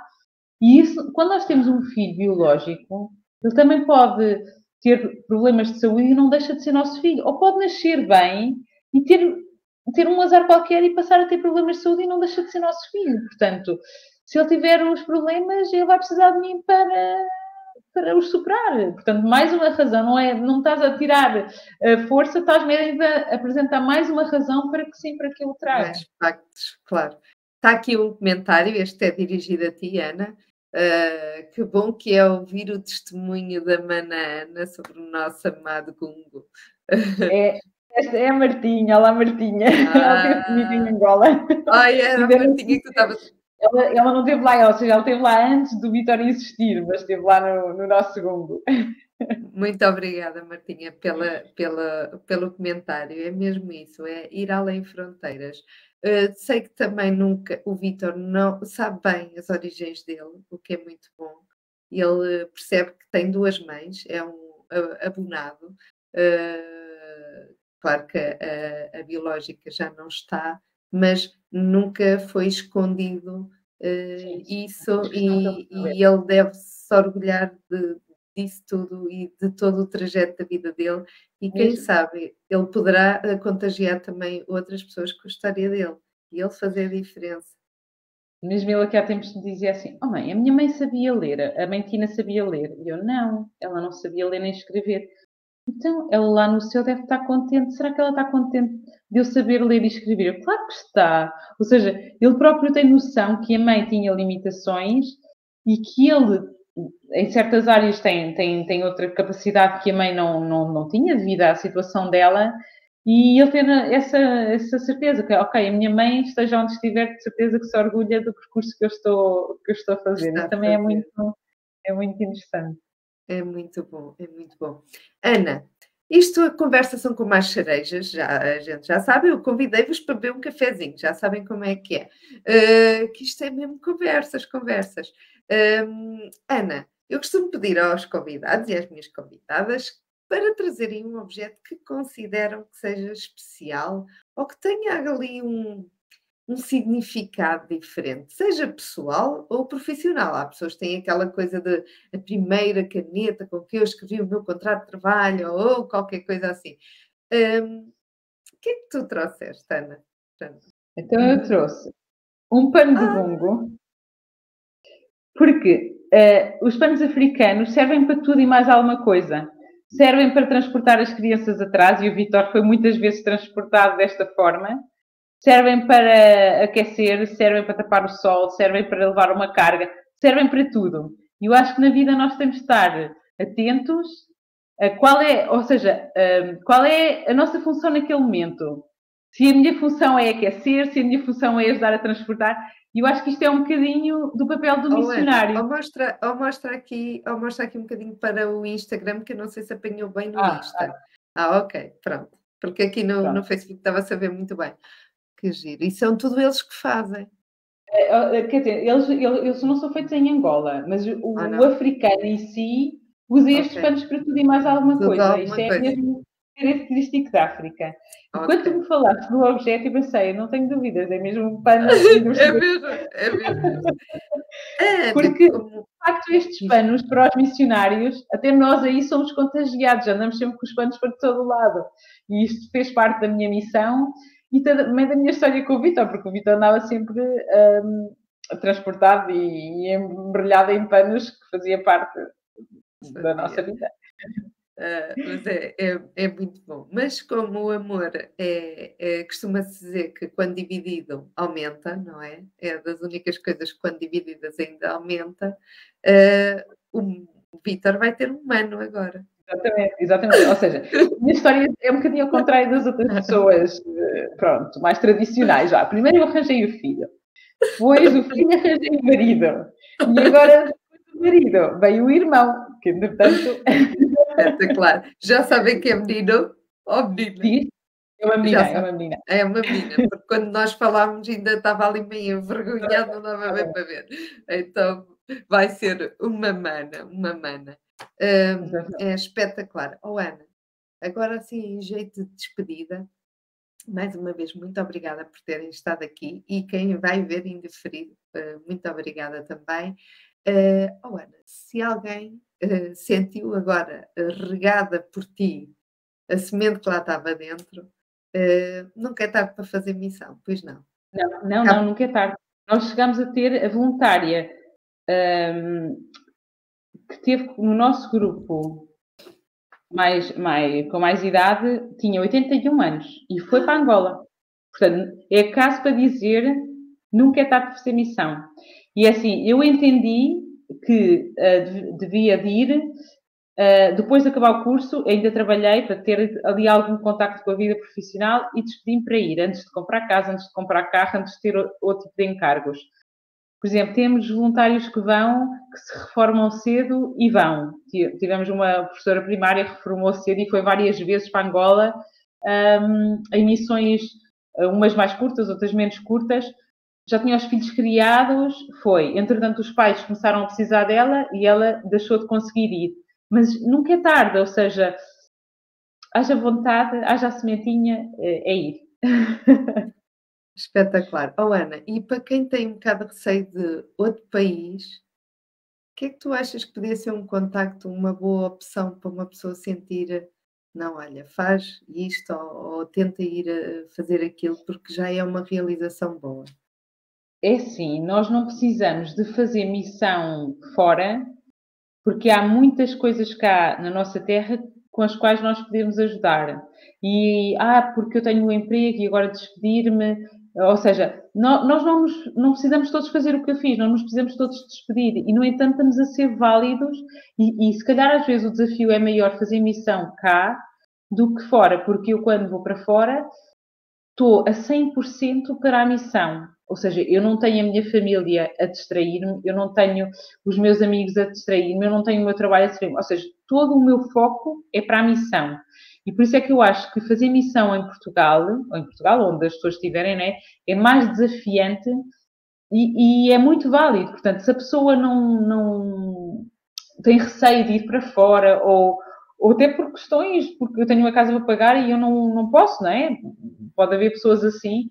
E isso, quando nós temos um filho biológico, ele também pode ter problemas de saúde e não deixa de ser nosso filho. Ou pode nascer bem e ter ter um azar qualquer e passar a ter problemas de saúde e não deixa de ser nosso filho. Portanto, se ele tiver uns problemas, ele vai precisar de mim para, para os superar. Portanto, mais uma razão, não é? Não estás a tirar a força, estás mesmo a apresentar mais uma razão para que sim, para que eu o traga. Mais factos, claro. Está aqui um comentário, este é dirigido a ti, Ana. Uh, que bom que é ouvir o testemunho da Mana Ana sobre o nosso amado Gungo. É, esta é a Martinha, olá Martinha. Ah. Ela teve comigo em Angola. Ai, era a Martinha que tu estavas. Ela, ela não esteve lá, ou seja, ela esteve lá antes do Vitor insistir, mas esteve lá no, no nosso segundo. Muito obrigada, Martinha, pela, pela, pelo comentário. É mesmo isso, é ir além fronteiras. Uh, sei que também nunca o Vitor não sabe bem as origens dele, o que é muito bom. Ele percebe que tem duas mães, é um abonado. Uh, Claro que a, a biológica já não está, mas nunca foi escondido uh, sim, sim. isso e, e, ele deve se orgulhar de, disso tudo e de todo o trajeto da vida dele e quem Mesmo. sabe ele poderá eh, contagiar também outras pessoas com a história dele e ele fazer a diferença. Mesmo ele aqui há tempos me dizia assim, oh mãe, a minha mãe sabia ler, a mãe Tina sabia ler. E eu, não, ela não sabia ler nem escrever. Então, ela lá no céu deve estar contente. Será que ela está contente de eu saber ler e escrever? Claro que está. Ou seja, ele próprio tem noção que a mãe tinha limitações e que ele, em certas áreas, tem, tem, tem outra capacidade que a mãe não, não, não tinha devido à situação dela. E ele tem essa, essa certeza que, ok, a minha mãe, esteja onde estiver, de certeza que se orgulha do percurso que eu estou, que eu estou a fazer. Isso também é muito, é muito interessante. É muito bom, é muito bom. Ana, Isto, a conversa são como as cerejas, já, a gente já sabe, eu convidei-vos para beber um cafezinho, já sabem como é que é. Uh, que isto é mesmo conversas, conversas. Um, Ana, eu costumo pedir aos convidados e às minhas convidadas para trazerem um objeto que consideram que seja especial ou que tenha ali um, um significado diferente, seja pessoal ou profissional. Há pessoas que têm aquela coisa de a primeira caneta com que eu escrevi o meu contrato de trabalho ou qualquer coisa assim. Um, o que é que tu trouxeste, Ana? Então eu trouxe um pano de ah. bungo, porque uh, os panos africanos servem para tudo e mais alguma coisa. Servem para transportar as crianças atrás, e o Vitor foi muitas vezes transportado desta forma servem para aquecer, servem para tapar o sol, servem para levar uma carga, servem para tudo. E eu acho que na vida nós temos de estar atentos a qual é, ou seja, qual é a nossa função naquele momento. Se a minha função é aquecer, se a minha função é ajudar a transportar, e eu acho que isto é um bocadinho do papel do missionário. Ou mostra, ou mostra, aqui, ou mostra aqui um bocadinho para o Instagram, que eu não sei se apanhou bem no ah, Insta. Ah. ah, ok, pronto. Porque aqui no, no Facebook estava a saber muito bem. Que giro. E são tudo eles que fazem. É, quer dizer, eles, eles não são feitos em Angola, mas o, ah, o africano em si usa estes okay. panos para tudo e mais alguma tudo coisa. Alguma Isto é coisa. mesmo característico da África. Okay. Quando me falaste do objeto, eu pensei, não tenho dúvidas, é mesmo um pano. é mesmo, é mesmo. É, Porque, de facto, estes panos para os missionários, até nós aí somos contagiados, andamos sempre com os panos para todo lado. E isto fez parte da minha missão e também da minha história com o Vitor, porque o Vitor andava sempre um, transportado e, e embrulhado em panos que fazia parte da nossa vida. Uh, mas é, é, é, muito bom. Mas como o amor é, é costuma-se dizer que quando dividido aumenta, não é? É das únicas coisas que quando divididas ainda aumenta. Uh, o Vitor vai ter um mano agora. Exatamente, exatamente. Ou seja, a minha história é um bocadinho ao contrário das outras pessoas, eh, pronto, mais tradicionais. Já. Primeiro eu arranjei o filho, depois o filho arranjei o marido, e agora depois do marido veio o irmão, que entretanto. Espetacular. Já sabem que é menino ou menina? É uma menina, é uma menina. É uma menina, porque quando nós falámos ainda estava ali meio envergonhado, não dava bem para ver. Então vai ser uma mana, uma mana é espetacular. Oh, Ana, agora sim, em jeito de despedida, mais uma vez, muito obrigada por terem estado aqui e quem vai ver indeferido, uh, muito obrigada também. Uh, oh, Ana, se alguém uh, sentiu agora regada por ti a semente que lá estava dentro, uh, nunca é tarde para fazer missão, pois não? Não, não, não, nunca é tarde. Nós chegamos a ter a voluntária. Um, que teve no nosso grupo mais, mais, com mais idade tinha 81 anos e foi para Angola. Portanto, é caso para dizer nunca é tarde para fazer missão. E assim, eu entendi que uh, devia de ir, uh, depois de acabar o curso, ainda trabalhei para ter ali algum contacto com a vida profissional e despedi-me para ir, antes de comprar casa, antes de comprar carro, antes de ter outro tipo de encargos. Por exemplo, temos voluntários que vão, que se reformam cedo e vão. Tivemos uma professora primária que reformou cedo e foi várias vezes para Angola um, em missões, umas mais curtas, outras menos curtas. Já tinha os filhos criados, foi. Entretanto, os pais começaram a precisar dela e ela deixou de conseguir ir. Mas nunca é tarde, ou seja, haja vontade, haja a sementinha, é, é ir. Espetacular. Oh, Ana, e para quem tem um bocado de receio de outro país, o que é que tu achas que podia ser um contacto, uma boa opção para uma pessoa sentir, não, olha, faz isto ou, ou tenta ir a fazer aquilo, porque já é uma realização boa? É sim, nós não precisamos de fazer missão fora, porque há muitas coisas cá na nossa terra com as quais nós podemos ajudar. E, ah, porque eu tenho um emprego e agora despedir-me, ou seja, nós não, não, precisamos todos fazer o que eu fiz, não nos precisamos todos despedir. E, no entanto, estamos a ser válidos e, e, se calhar, às vezes, o desafio é maior fazer missão cá do que fora, porque eu, quando vou para fora, estou a 100% para a missão. Ou seja, eu não tenho a minha família a distrair-me, eu não tenho os meus amigos a distrair-me, eu não tenho o meu trabalho a distrair-me. Ou seja, todo o meu foco é para a missão. E por isso é que eu acho que fazer missão em Portugal, ou em Portugal, onde as pessoas estiverem, né, é mais desafiante e, e, é muito válido. Portanto, se a pessoa não, não tem receio de ir para fora ou, ou até por questões, porque eu tenho uma casa para pagar e eu não, não posso, não é? Pode haver pessoas assim.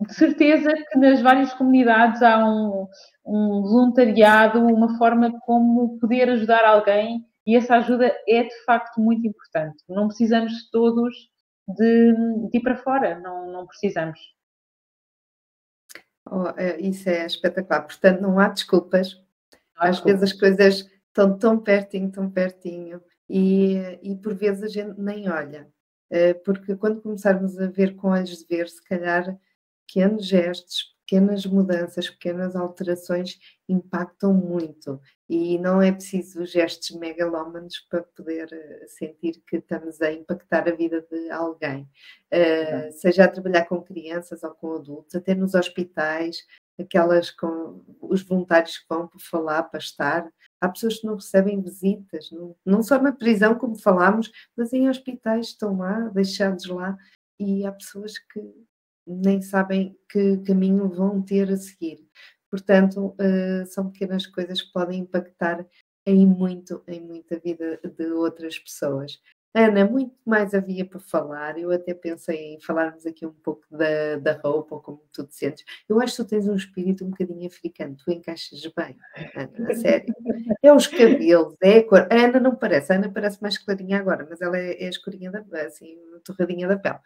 De certeza que nas várias comunidades há um, um voluntariado, uma forma como poder ajudar alguém e essa ajuda é de facto muito importante. Não precisamos todos de, de ir para fora, não, não precisamos. Oh, é, isso é espetacular. Portanto, não há desculpas. Às vezes as coisas estão tão pertinho, tão pertinho, e, e por vezes a gente nem olha. Eh, porque quando começarmos a ver com olhos de ver, se calhar pequenos gestos, pequenas mudanças, pequenas alterações impactam muito e não é preciso gestos megalómanos para poder eh, sentir que estamos a impactar a vida de alguém, uh, seja a trabalhar com crianças ou com adultos, até nos hospitais, aquelas com os voluntários que vão para falar, para estar. Há pessoas que não recebem visitas, não, não só na prisão, como falámos, mas em hospitais estão lá, deixados lá, e há pessoas que nem sabem que caminho vão ter a seguir. Portanto, uh, são pequenas coisas que podem impactar em muito, em muita vida de outras pessoas. Ana, muito mais havia para falar. Eu até pensei em falarmos aqui um pouco da, da roupa, ou como tu te sentes. Eu acho que tu tens um espírito um bocadinho africano, tu encaixas bem, Ana, a sério. É os cabelos, é a cor. A Ana não parece, a Ana parece mais clarinha agora, mas ela é, é escurinha da assim, torradinha da pele.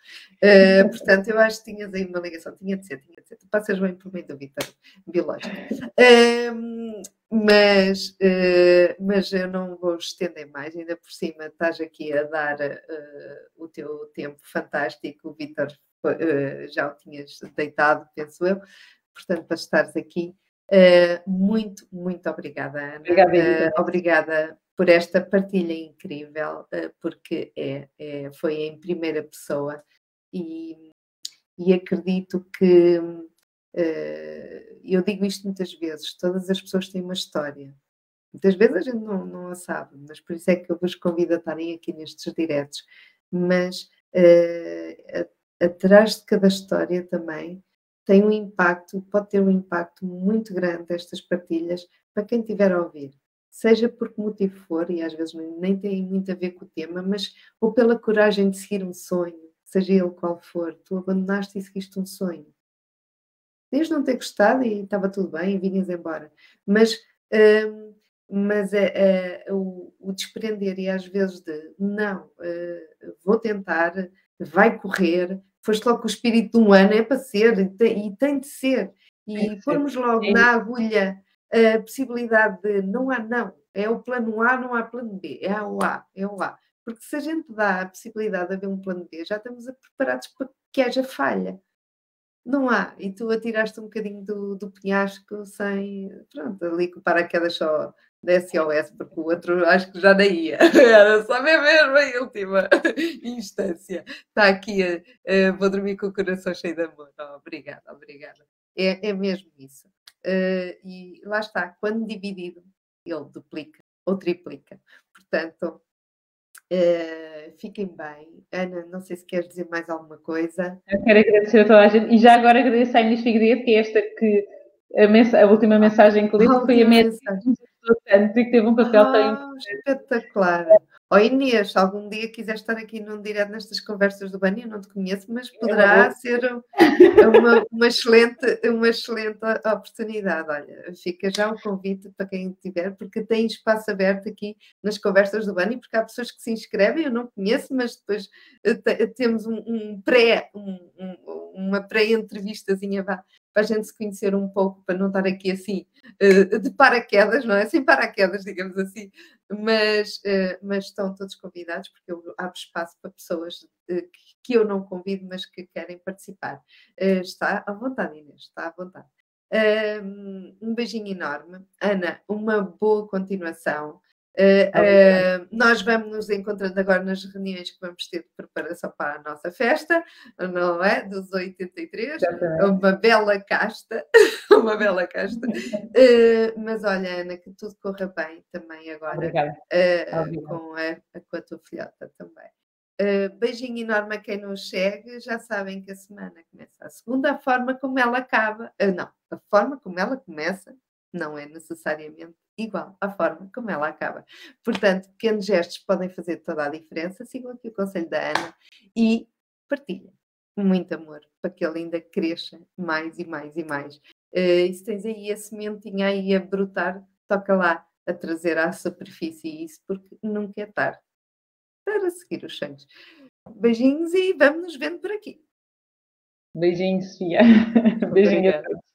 Uh, portanto, eu acho que tinhas aí uma ligação, tinha de ser, tinha de ser. Tu passas bem por mim do Vitor, biológico. Uh, mas, uh, mas eu não vou estender mais, ainda por cima estás aqui a dar uh, o teu tempo fantástico, o Vitor uh, já o tinhas deitado, penso eu, portanto, para estares aqui. muito, muito obrigada, Ana. Obrigada, obrigada por esta partilha incrível, porque é, é, foi em primeira pessoa e, e acredito que eh, eu digo isto muitas vezes, todas as pessoas têm uma história. Muitas vezes a gente não, não a sabe, mas por isso é que eu vos convido a estarem aqui nestes diretos. Mas uh, atrás de cada história também tem um impacto, pode ter um impacto muito grande estas partilhas para quem estiver a ouvir. Seja por que motivo for, e às vezes nem tem muito a ver com o tema, mas ou pela coragem de seguir um sonho, seja ele qual for, tu abandonaste e seguiste um sonho Podias não ter gostado e estava tudo bem e vinhas embora. Mas, hum, mas é, o, o, desprender e às vezes de não, uh, vou tentar, vai correr, foste logo com o espírito de um ano, é para ser e tem, e tem de ser. E pormos logo é. na agulha a possibilidade de não há não, é o plano A, não há plano B, é o A, é o A. Porque se a gente dá a possibilidade de haver um plano B, já estamos preparados para que haja falha. Não há. E tu atiraste um bocadinho do, do penhasco sem. Pronto, ali com o paraquedas só da SOS, porque o outro acho que já nem ia. Era só mesmo a última instância. Está aqui, uh, vou dormir com o coração cheio de amor. Oh, obrigada, obrigada. É, é mesmo isso. Uh, e lá está, quando dividido, ele duplica ou triplica. Portanto, Uh, fiquem bem. Ana, não sei se queres dizer mais alguma coisa. Eu quero agradecer a toda a gente e já agora agradeço à Inês Figueiredo, que é esta que a, a última mensagem que li foi a mensagem tanto e que teve um papel ah, tão importante. Espetacular. Ó oh Inês, se algum dia quiser estar aqui num direto nestas conversas do Bani, eu não te conheço, mas poderá é ser uma, uma, excelente, uma excelente oportunidade. Olha, fica já o convite para quem tiver, porque tem espaço aberto aqui nas conversas do Bani, porque há pessoas que se inscrevem, eu não conheço, mas depois eh, temos um, um pré, um, um, uma pré-entrevistazinha para a gente se conhecer um pouco, para não estar aqui assim eh, de paraquedas, não é? Sem paraquedas, digamos assim, mas, eh, mas estão todos convidados, porque eu abro espaço para pessoas eh, que eu não convido, mas que querem participar. Está à vontade, Inês, está à vontade. Um beijinho enorme. Ana, uma boa continuação. Uh, uh, nós vamos nos encontrando agora nas reuniões que vamos ter de preparação para a nossa festa, não é? Dos 83, uma bela casta, uma bela casta. Uh, mas olha, Ana, que tudo corra bem também agora com, a, com a tua filhota também. Uh, beijinho enorme a quem nos segue. Já sabem que a semana começa a segunda. A forma como ela acaba, uh, não, a forma como ela começa não é necessariamente igual à forma como ela acaba. Portanto, pequenos gestos podem fazer toda a diferença. Sigam aqui o conselho da Ana e partilhem muito amor para que ele ainda cresça mais e mais e mais. Uh, e se tens aí a sementinha aí a brotar, toca lá a trazer à superfície isso, porque nunca é tarde para seguir os sonhos. Beijinhos e vamos nos vendo por aqui. Beijinhos, Sofia. Beijinhos a todos.